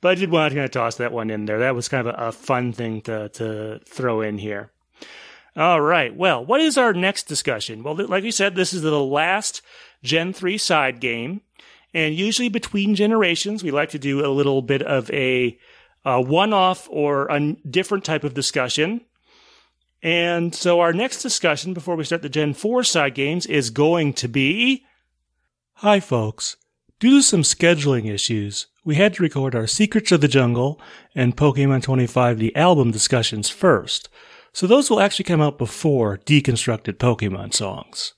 But I did want to kind of toss that one in there. That was kind of a, a fun thing to to throw in here. All right. Well, what is our next discussion? Well, like we said, this is the last Gen 3 side game. And usually between generations, we like to do a little bit of a, a one off or a different type of discussion. And so our next discussion before we start the Gen 4 side games is going to be Hi, folks. Due to some scheduling issues, we had to record our Secrets of the Jungle and Pokemon 25 the album discussions first. So those will actually come out before deconstructed Pokemon songs.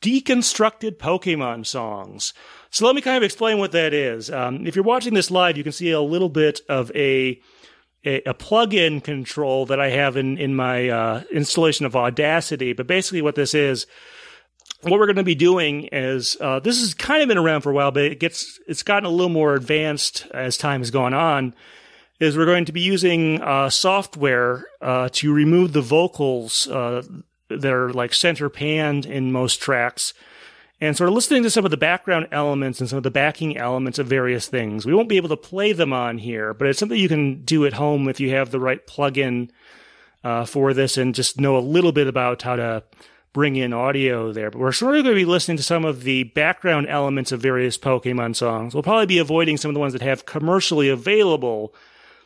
Deconstructed Pokemon songs. So let me kind of explain what that is. Um, if you're watching this live, you can see a little bit of a a, a plug-in control that I have in in my uh, installation of Audacity. But basically, what this is, what we're going to be doing is uh, this has kind of been around for a while, but it gets it's gotten a little more advanced as time has gone on is we're going to be using uh, software uh, to remove the vocals uh, that are like center panned in most tracks and sort of listening to some of the background elements and some of the backing elements of various things. We won't be able to play them on here, but it's something you can do at home if you have the right plugin uh, for this and just know a little bit about how to bring in audio there. But we're sort of going to be listening to some of the background elements of various Pokemon songs. We'll probably be avoiding some of the ones that have commercially available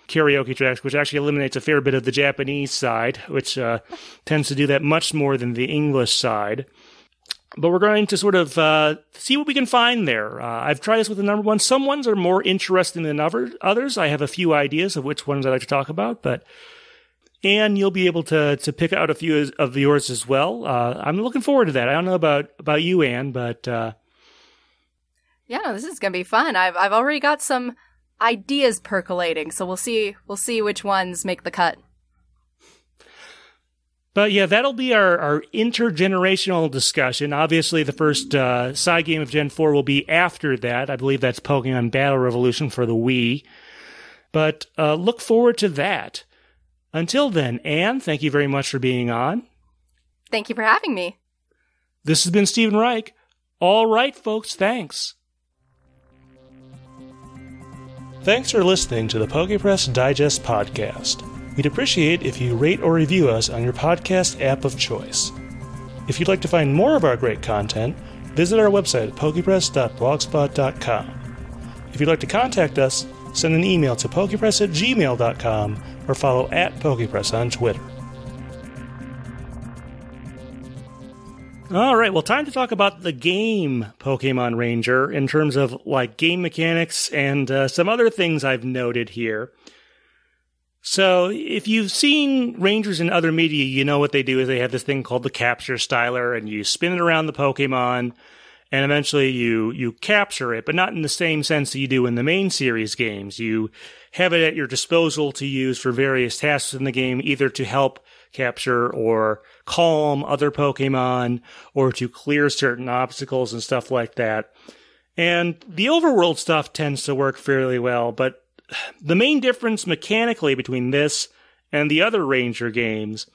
karaoke tracks, which actually eliminates a fair bit of the Japanese side, which uh, tends to do that much more than the English side. But we're going to sort of uh, see what we can find there. Uh, I've tried this with the number one. Some ones are more interesting than other, others. I have a few ideas of which ones I'd like to talk about, but and you'll be able to to pick out a few of yours as well. Uh, I'm looking forward to that. I don't know about about you, Anne, but uh, yeah, no, this is gonna be fun. I've I've already got some ideas percolating. So we'll see we'll see which ones make the cut. But yeah, that'll be our, our intergenerational discussion. Obviously, the first uh, side game of Gen 4 will be after that. I believe that's Pokemon Battle Revolution for the Wii. But uh, look forward to that. Until then, Anne, thank you very much for being on. Thank you for having me. This has been Stephen Reich. All right, folks, thanks. Thanks for listening to the PokePress Digest podcast. We'd appreciate if you rate or review us on your podcast app of choice. If you'd like to find more of our great content, visit our website at pokepress.blogspot.com. If you'd like to contact us, send an email to pokepress at gmail.com or follow at pokepress on Twitter. All right, well, time to talk about the game Pokemon Ranger in terms of like game mechanics and uh, some other things I've noted here. So, if you've seen Rangers in other media, you know what they do is they have this thing called the capture styler, and you spin it around the Pokemon, and eventually you you capture it, but not in the same sense that you do in the main series games. You have it at your disposal to use for various tasks in the game, either to help capture or calm other Pokemon or to clear certain obstacles and stuff like that. And the overworld stuff tends to work fairly well, but the main difference mechanically between this and the other Ranger games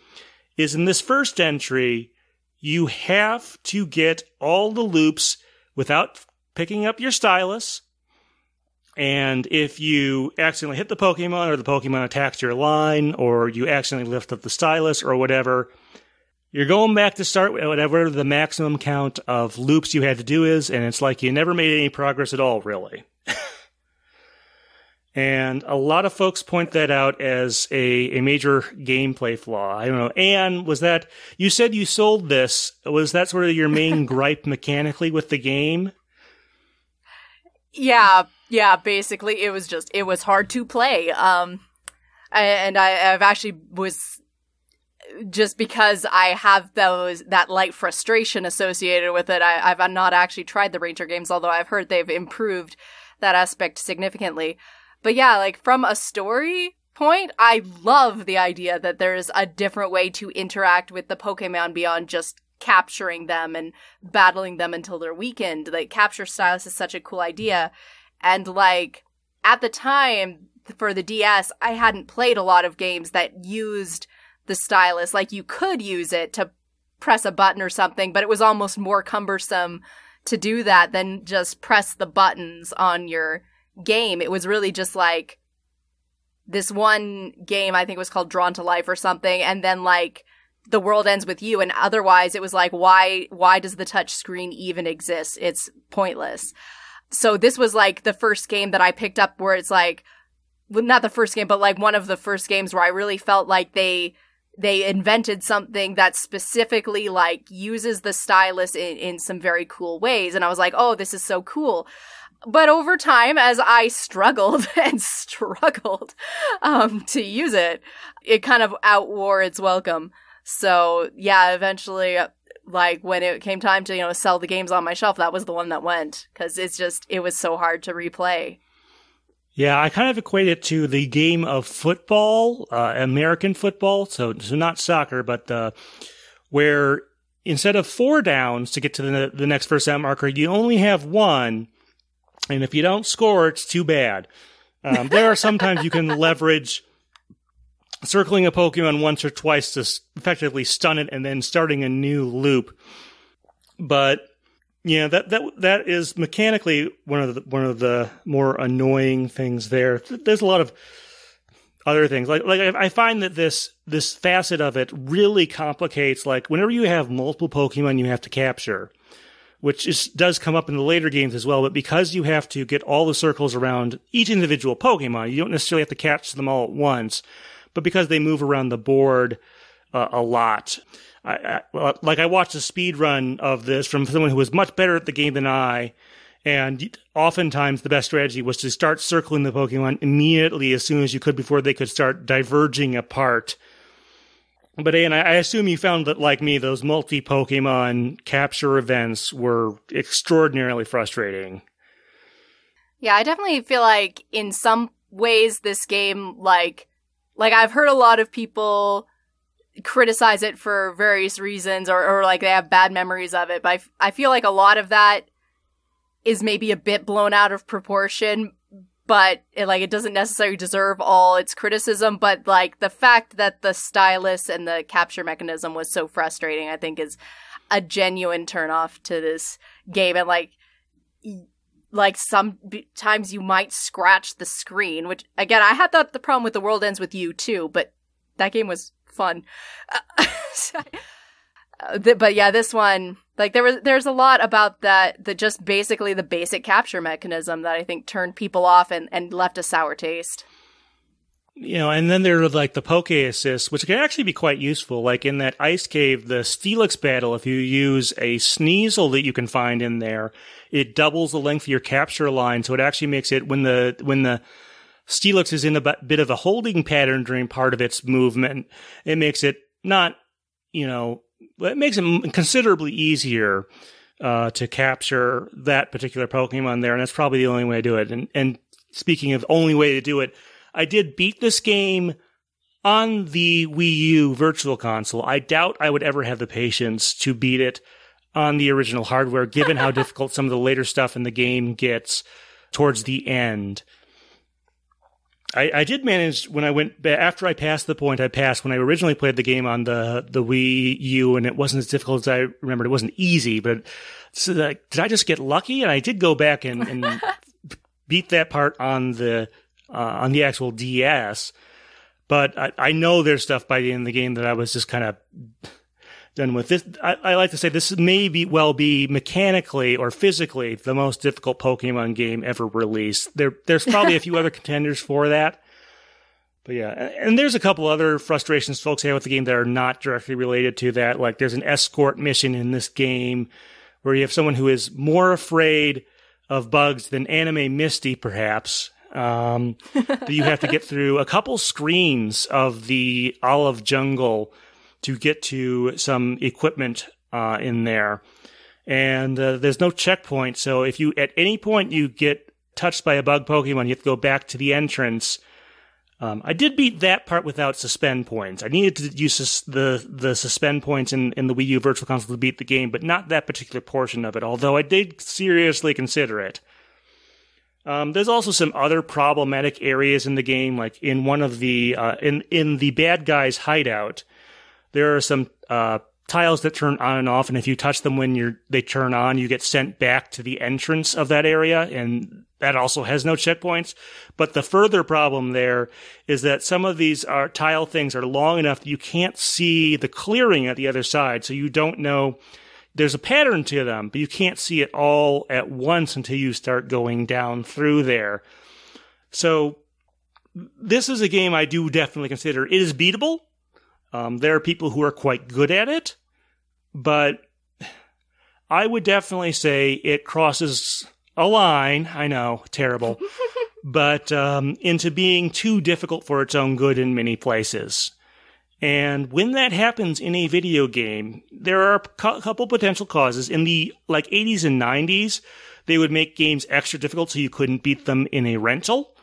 is in this first entry, you have to get all the loops without picking up your stylus and if you accidentally hit the Pokemon or the Pokemon attacks your line or you accidentally lift up the stylus or whatever, you're going back to start whatever the maximum count of loops you had to do is, and it's like you never made any progress at all, really. [laughs] and a lot of folks point that out as a, a major gameplay flaw. I don't know. Anne, was that, you said you sold this. Was that sort of your main [laughs] gripe mechanically with the game? Yeah, yeah, basically it was just it was hard to play. Um and I, I've actually was just because I have those that light frustration associated with it. I, I've not actually tried the Ranger games, although I've heard they've improved that aspect significantly. But yeah, like from a story point, I love the idea that there's a different way to interact with the Pokemon beyond just capturing them and battling them until they're weakened. Like capture stylus is such a cool idea. And like at the time for the DS, I hadn't played a lot of games that used the stylus. Like you could use it to press a button or something, but it was almost more cumbersome to do that than just press the buttons on your game. It was really just like this one game, I think it was called Drawn to Life or something, and then like the world ends with you and otherwise it was like why why does the touch screen even exist it's pointless so this was like the first game that i picked up where it's like well, not the first game but like one of the first games where i really felt like they they invented something that specifically like uses the stylus in, in some very cool ways and i was like oh this is so cool but over time as i struggled [laughs] and struggled um, to use it it kind of outwore its welcome so yeah, eventually, like when it came time to you know sell the games on my shelf, that was the one that went because it's just it was so hard to replay. Yeah, I kind of equate it to the game of football, uh, American football. So, so not soccer, but uh, where instead of four downs to get to the, the next first down marker, you only have one. And if you don't score, it's too bad. Um, there are sometimes you can leverage circling a Pokemon once or twice to effectively stun it and then starting a new loop. But yeah, that that that is mechanically one of the one of the more annoying things there. There's a lot of other things like like I find that this this facet of it really complicates. Like whenever you have multiple Pokemon you have to capture, which is, does come up in the later games as well. But because you have to get all the circles around each individual Pokemon, you don't necessarily have to catch them all at once but because they move around the board uh, a lot. I, I, like I watched a speed run of this from someone who was much better at the game than I, and oftentimes the best strategy was to start circling the Pokemon immediately as soon as you could before they could start diverging apart. But and I assume you found that, like me, those multi Pokemon capture events were extraordinarily frustrating. Yeah, I definitely feel like in some ways this game like like I've heard a lot of people criticize it for various reasons or, or like they have bad memories of it, but I, I feel like a lot of that is maybe a bit blown out of proportion, but it, like it doesn't necessarily deserve all its criticism. But like the fact that the stylus and the capture mechanism was so frustrating, I think is a genuine turnoff to this game. And like, like sometimes you might scratch the screen, which again, I had that the problem with the world ends with you too, but that game was fun. [laughs] Uh, but yeah, this one, like there was, there's a lot about that, the just basically the basic capture mechanism that I think turned people off and, and left a sour taste you know, and then there there's like the poke assist, which can actually be quite useful. Like in that ice cave, the Steelix battle, if you use a Sneasel that you can find in there, it doubles the length of your capture line. So it actually makes it when the, when the Steelix is in a bit of a holding pattern during part of its movement, it makes it not, you know, it makes it considerably easier, uh, to capture that particular Pokemon there. And that's probably the only way to do it. And, and speaking of only way to do it, I did beat this game on the Wii U Virtual Console. I doubt I would ever have the patience to beat it on the original hardware, given how [laughs] difficult some of the later stuff in the game gets towards the end. I, I, did manage when I went back, after I passed the point I passed when I originally played the game on the the Wii U, and it wasn't as difficult as I remembered. It wasn't easy, but so did I just get lucky? And I did go back and, and [laughs] beat that part on the uh, on the actual DS. But I, I, know there's stuff by the end of the game that I was just kind of done with. This, I, I, like to say this may be well be mechanically or physically the most difficult Pokemon game ever released. There, there's probably a [laughs] few other contenders for that. But yeah, and there's a couple other frustrations folks have with the game that are not directly related to that. Like there's an escort mission in this game where you have someone who is more afraid of bugs than anime Misty, perhaps, Um, [laughs] that you have to get through a couple screens of the olive jungle to get to some equipment uh, in there. And uh, there's no checkpoint, so if you at any point you get touched by a bug Pokemon, you have to go back to the entrance. Um, I did beat that part without suspend points. I needed to use sus- the the suspend points in, in the Wii U Virtual Console to beat the game, but not that particular portion of it. Although I did seriously consider it. Um, there's also some other problematic areas in the game, like in one of the uh, in in the bad guy's hideout. There are some uh, tiles that turn on and off, and if you touch them when you're they turn on, you get sent back to the entrance of that area, and that also has no checkpoints. But the further problem there is that some of these are tile things are long enough that you can't see the clearing at the other side, so you don't know there's a pattern to them, but you can't see it all at once until you start going down through there. So this is a game I do definitely consider it is beatable. Um, there are people who are quite good at it, but I would definitely say it crosses a line. I know, terrible, [laughs] but um, into being too difficult for its own good in many places. And when that happens in a video game, there are a couple potential causes. In the like 80s and 90s, they would make games extra difficult so you couldn't beat them in a rental.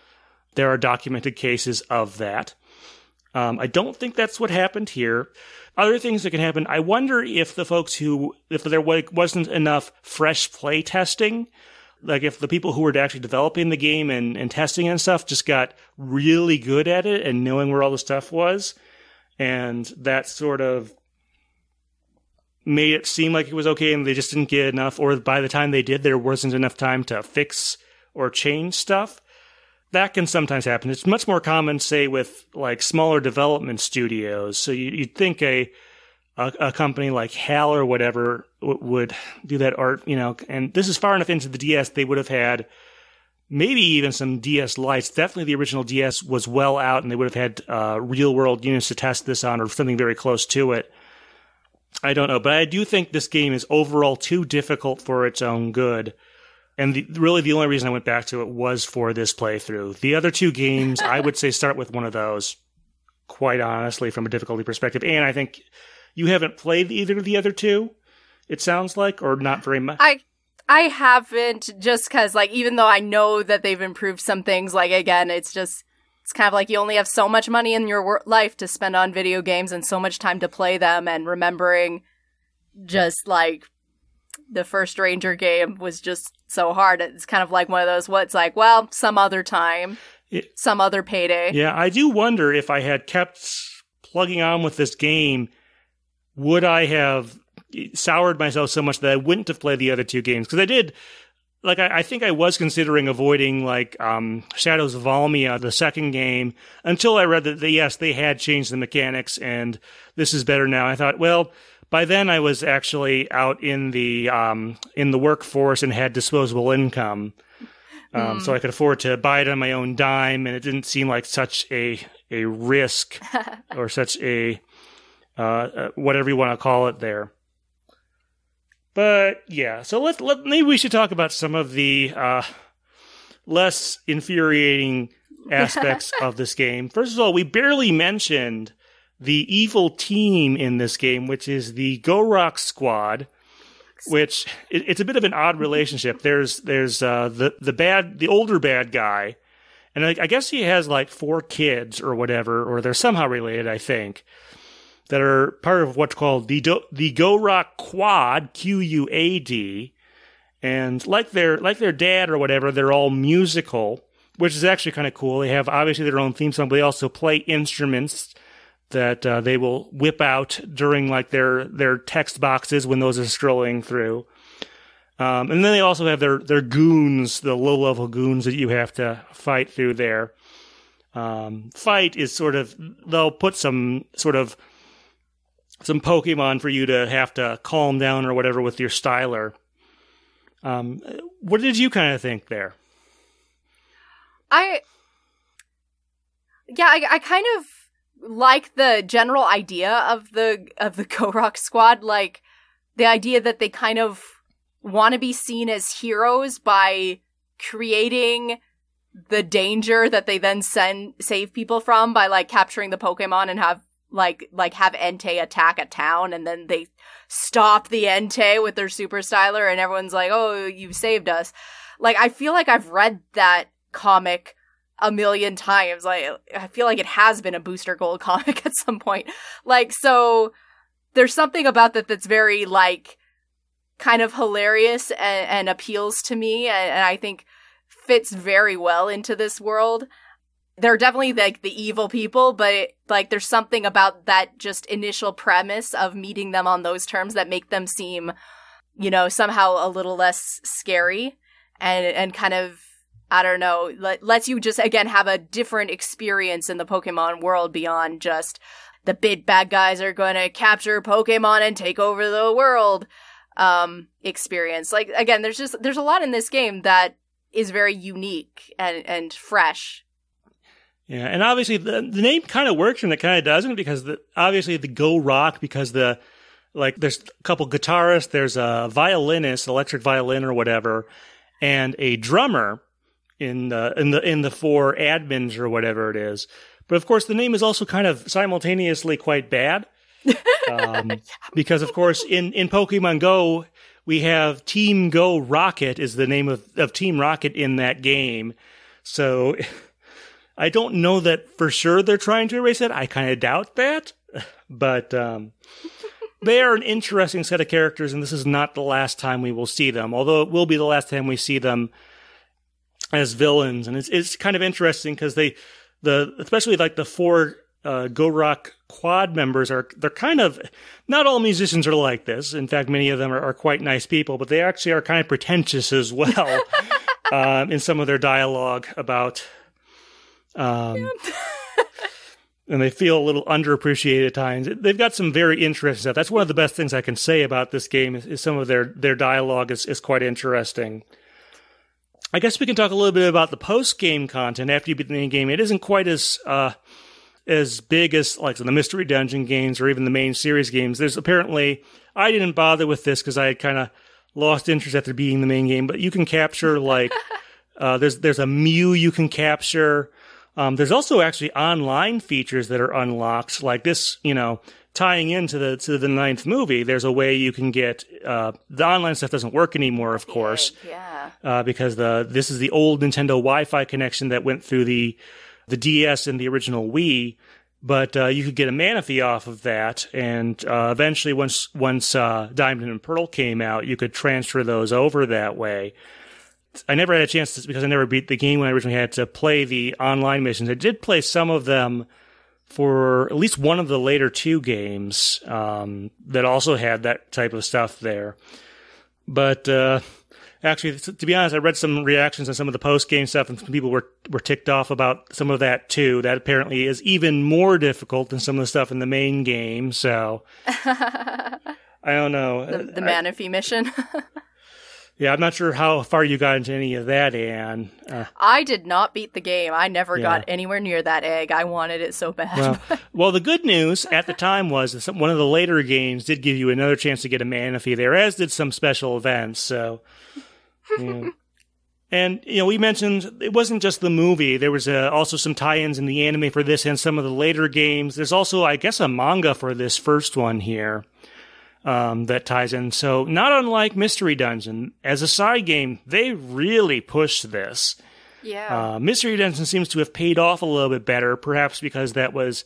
There are documented cases of that. Um, I don't think that's what happened here. Other things that can happen. I wonder if the folks who, if there wasn't enough fresh play testing, like if the people who were actually developing the game and, and testing and stuff just got really good at it and knowing where all the stuff was and that sort of made it seem like it was okay and they just didn't get enough or by the time they did there wasn't enough time to fix or change stuff that can sometimes happen it's much more common say with like smaller development studios so you, would think a, a, a company like hal or whatever w- would do that art you know and this is far enough into the ds they would have had maybe even some DS lights. Definitely the original DS was well out, and they would have had uh, real world units to test this on, or something very close to it. I don't know, but I do think this game is overall too difficult for its own good. And the, really, the only reason I went back to it was for this playthrough. The other two games, I would say, start with one of those. Quite honestly, from a difficulty perspective, and I think you haven't played either of the other two. It sounds like, or not very much. I I haven't just because, like, even though I know that they've improved some things, like, again, it's just, it's kind of like you only have so much money in your life to spend on video games and so much time to play them. And remembering just like the first Ranger game was just so hard. It's kind of like one of those, what's like, well, some other time, it, some other payday. Yeah, I do wonder if I had kept plugging on with this game, would I have soured myself so much that I wouldn't have played the other two games because I did. Like I, I, think I was considering avoiding like um, Shadows of Almia, the second game, until I read that the, yes they had changed the mechanics and this is better now. I thought, well, by then I was actually out in the um, in the workforce and had disposable income, um, mm. so I could afford to buy it on my own dime, and it didn't seem like such a a risk [laughs] or such a uh, uh, whatever you want to call it there. But yeah, so let, let maybe we should talk about some of the uh, less infuriating [laughs] aspects of this game. First of all, we barely mentioned the evil team in this game, which is the Go-Rock Squad. Which it, it's a bit of an odd relationship. [laughs] There's there's uh, the the bad the older bad guy, and I, I guess he has like four kids or whatever, or they're somehow related. I think that are part of what's called the Do- the Go-Rock Quad, Q U A D, and like their like their dad or whatever, they're all musical, which is actually kind of cool. They have obviously their own theme song, but they also play instruments that uh, they will whip out during like their their text boxes when those are scrolling through. Um, and then they also have their their goons, the low level goons that you have to fight through there. Um, fight is sort of they'll put some sort of some Pokemon for you to have to calm down or whatever with your styler. Um, what did you kind of think there? I, yeah, I, I kind of like the general idea of the of the [laughs] Go-Rock Squad, like the idea that they kind of want to be seen as heroes by creating the danger that they then send save people from by like capturing the Pokemon and have like like have Entei attack a town and then they stop the Entei with their super styler and everyone's like, "Oh, you've saved us." Like I feel like I've read that comic a million times. Like I feel like it has been a Booster Gold [laughs] comic at some point. Like so there's something about that that's very like kind of hilarious and, and appeals to me and, and I think fits very well into this world they're definitely like the evil people, but like there's something about that just initial premise of meeting them on those terms that make them seem, you know, somehow a little less scary and and kind of I don't know, let, lets you just again have a different experience in the Pokemon world beyond just the big bad guys are going to capture Pokemon and take over the world um experience. Like again, there's just there's a lot in this game that is very unique and and fresh yeah, and obviously the the name kind of works and it kind of doesn't because the, obviously the Go Rock because the like there's a couple guitarists, there's a violinist, electric violin or whatever, and a drummer in the in the in the four admins or whatever it is. But of course, the name is also kind of simultaneously quite bad. um, [laughs] because of course in, in Pokemon Go, we have Team Go Rocket is the name of, of Team Rocket in that game. So [laughs] I don't know that for sure they're trying to erase it. I kind of doubt that, [laughs] but um, they are an interesting set of characters, and this is not the last time we will see them. Although it will be the last time we see them as villains, and it's it's kind of interesting because they the especially like the four uh, Go Rock quad members are they're kind of not all musicians are like this. In fact, many of them are, are quite nice people, but they actually are kind of pretentious as well [laughs] um, in some of their dialogue about um, [laughs] and they feel a little underappreciated at times. They've got some very interesting stuff. That's one of the best things I can say about this game is, is some of their their dialogue is, is quite interesting. I guess we can talk a little bit about the post game content after you beat the main game. It isn't quite as uh, as big as like the mystery dungeon games or even the main series games. There's apparently I didn't bother with this because I had kind of lost interest after beating the main game. But you can capture like [laughs] uh, there's there's a Mew you can capture. Um, there's also actually online features that are unlocked, like this, you know, tying into the to the ninth movie. There's a way you can get uh, the online stuff doesn't work anymore, of course, yeah, uh, because the this is the old Nintendo Wi-Fi connection that went through the the DS and the original Wii. But uh, you could get a Manaphy off of that, and uh, eventually, once once uh, Diamond and Pearl came out, you could transfer those over that way. I never had a chance to, because I never beat the game when I originally had to play the online missions. I did play some of them for at least one of the later two games um, that also had that type of stuff there. But uh, actually, to be honest, I read some reactions on some of the post game stuff, and some people were were ticked off about some of that too. That apparently is even more difficult than some of the stuff in the main game. So [laughs] I don't know the, the Manaphy mission. [laughs] Yeah, I'm not sure how far you got into any of that, Anne. Uh, I did not beat the game. I never yeah. got anywhere near that egg. I wanted it so bad. Well, [laughs] well, the good news at the time was that one of the later games did give you another chance to get a Manaphy there, as did some special events. So, yeah. [laughs] and you know, we mentioned it wasn't just the movie. There was uh, also some tie-ins in the anime for this and some of the later games. There's also, I guess, a manga for this first one here um, that ties in. So, not unlike Mystery Dungeon, as a side game, they really pushed this. Yeah. Uh, Mystery Dungeon seems to have paid off a little bit better, perhaps because that was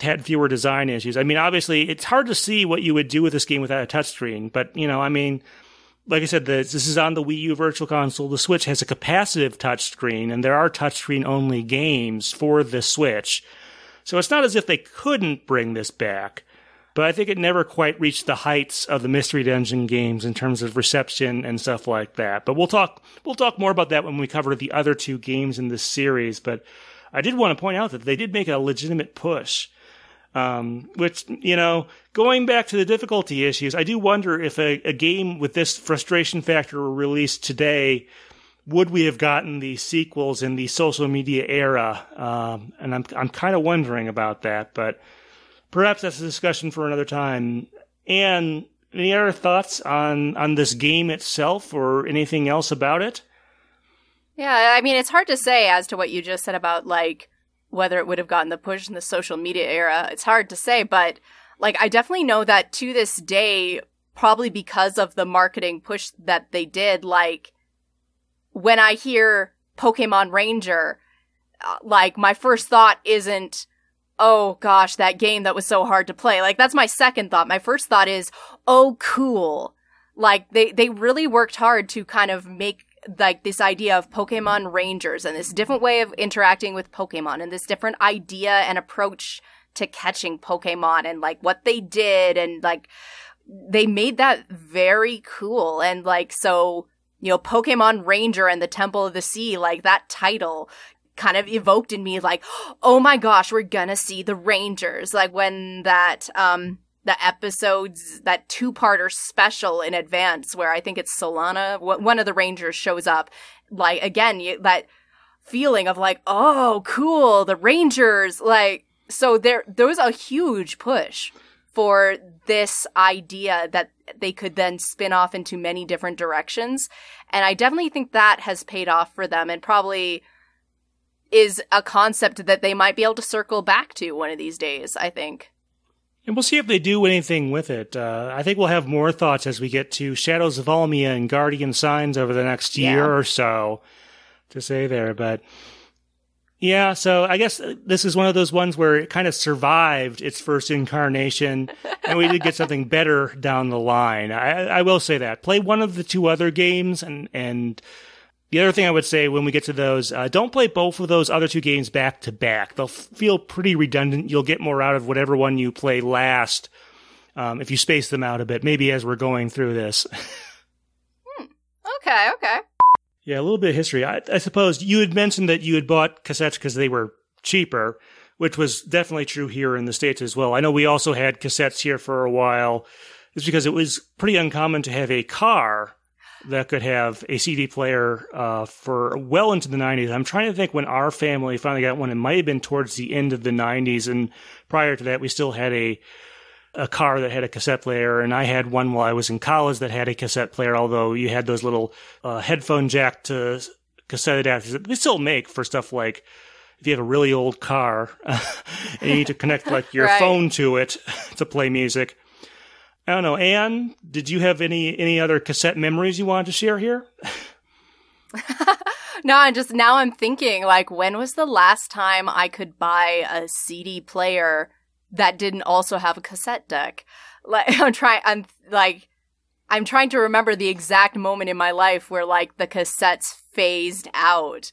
had fewer design issues. I mean, obviously, it's hard to see what you would do with this game without a touchscreen, but you know, I mean, like I said, this is on the Wii U Virtual Console. The Switch has a capacitive touchscreen, and there are touchscreen only games for the Switch. So it's not as if they couldn't bring this back but I think it never quite reached the heights of the Mystery Dungeon games in terms of reception and stuff like that. But we'll talk we'll talk more about that when we cover the other two games in this series. But I did want to point out that they did make a legitimate push. Um, which, you know, going back to the difficulty issues, I do wonder if a, a game with this frustration factor were released today, would we have gotten the sequels in the social media era? Um, and I'm, I'm kind of wondering about that, but perhaps that's a discussion for another time. And any other thoughts on on this game itself or anything else about it? Yeah, I mean, it's hard to say as to what you just said about like whether it would have gotten the push in the social media era. It's hard to say, but like I definitely know that to this day, probably because of the marketing push that they did, like when I hear Pokemon Ranger, uh, like my first thought isn't, oh gosh, that game that was so hard to play. Like that's my second thought. My first thought is, oh cool. Like they, they really worked hard to kind of make like this idea of Pokemon Rangers and this different way of interacting with Pokemon and this different idea and approach to catching Pokemon and like what they did and like they made that very cool and like so you know Pokemon Ranger and the Temple of the Sea like that title kind of evoked in me like oh my gosh we're gonna see the Rangers. Like when that um the episodes that two-parter special in advance where I think it's Solana one of the Rangers shows up like again you, that feeling of like oh cool the Rangers like so there there was a huge push for this idea that they could then spin off into many different directions. And I definitely think that has paid off for them and probably is a concept that they might be able to circle back to one of these days I think and we'll see if they do anything with it. Uh, I think we'll have more thoughts as we get to Shadows of Almia and Guardian Signs over the next year yeah. or so to say there. But yeah, so I guess this is one of those ones where it kind of survived its first incarnation, [laughs] and we did get something better down the line. I, I will say that. Play one of the two other games and and the other thing I would say when we get to those, uh, don't play both of those other two games back to back. They'll feel pretty redundant. You'll get more out of whatever one you play last um, if you space them out a bit. Maybe as we're going through this. [laughs] hmm. Okay. Okay. Yeah, a little bit of history. I, I suppose you had mentioned that you had bought cassettes because they were cheaper, which was definitely true here in the states as well. I know we also had cassettes here for a while. It's because it was pretty uncommon to have a car that could have a CD player uh, for well into the 90s. I'm trying to think when our family finally got one. It might have been towards the end of the 90s, and prior to that, we still had a a car that had a cassette player, and I had one while I was in college that had a cassette player. Although you had those little uh, headphone jack to cassette adapters that they still make for stuff like if you have a really old car [laughs] and you need to connect like your right. phone to it [laughs] to play music. I don't know, Anne. Did you have any any other cassette memories you wanted to share here? [laughs] no, I'm just now I'm thinking like when was the last time I could buy a CD player that didn't also have a cassette deck? [laughs] Like I'm trying I'm like I'm trying to remember the exact moment in my life where like the cassettes phased out.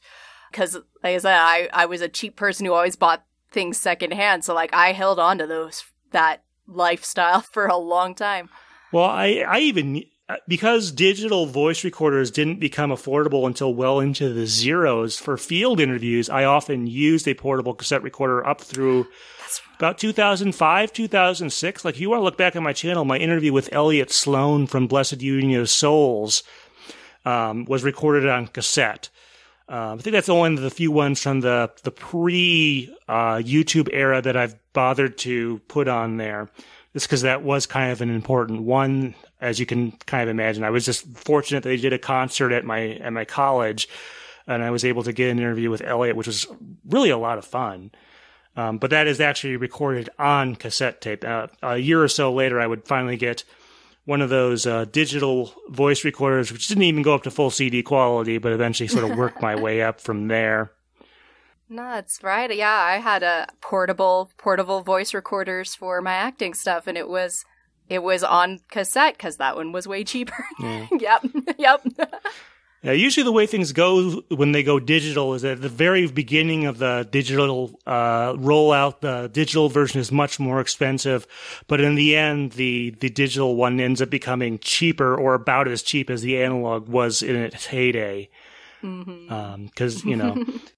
Cause like I said, I, I was a cheap person who always bought things secondhand. So like I held on to those that lifestyle [laughs] for a long time. Well, I, I even because digital voice recorders didn't become affordable until well into the zeros for field interviews, I often used a portable cassette recorder up through about 2005, 2006. Like, if you want to look back on my channel, my interview with Elliot Sloan from Blessed Union of Souls um, was recorded on cassette. Uh, I think that's of the few ones from the the pre uh, YouTube era that I've bothered to put on there. Just because that was kind of an important one, as you can kind of imagine. I was just fortunate that they did a concert at my at my college, and I was able to get an interview with Elliot, which was really a lot of fun. Um, but that is actually recorded on cassette tape. Uh, a year or so later, I would finally get one of those uh, digital voice recorders, which didn't even go up to full CD quality, but eventually sort of worked my way up from there. Nuts, right? Yeah, I had a portable portable voice recorders for my acting stuff, and it was it was on cassette because that one was way cheaper. Yeah. [laughs] yep, yep. [laughs] Yeah, usually the way things go when they go digital is at the very beginning of the digital uh, rollout, the digital version is much more expensive, but in the end, the the digital one ends up becoming cheaper or about as cheap as the analog was in its heyday. Because mm-hmm. um, you know, [laughs]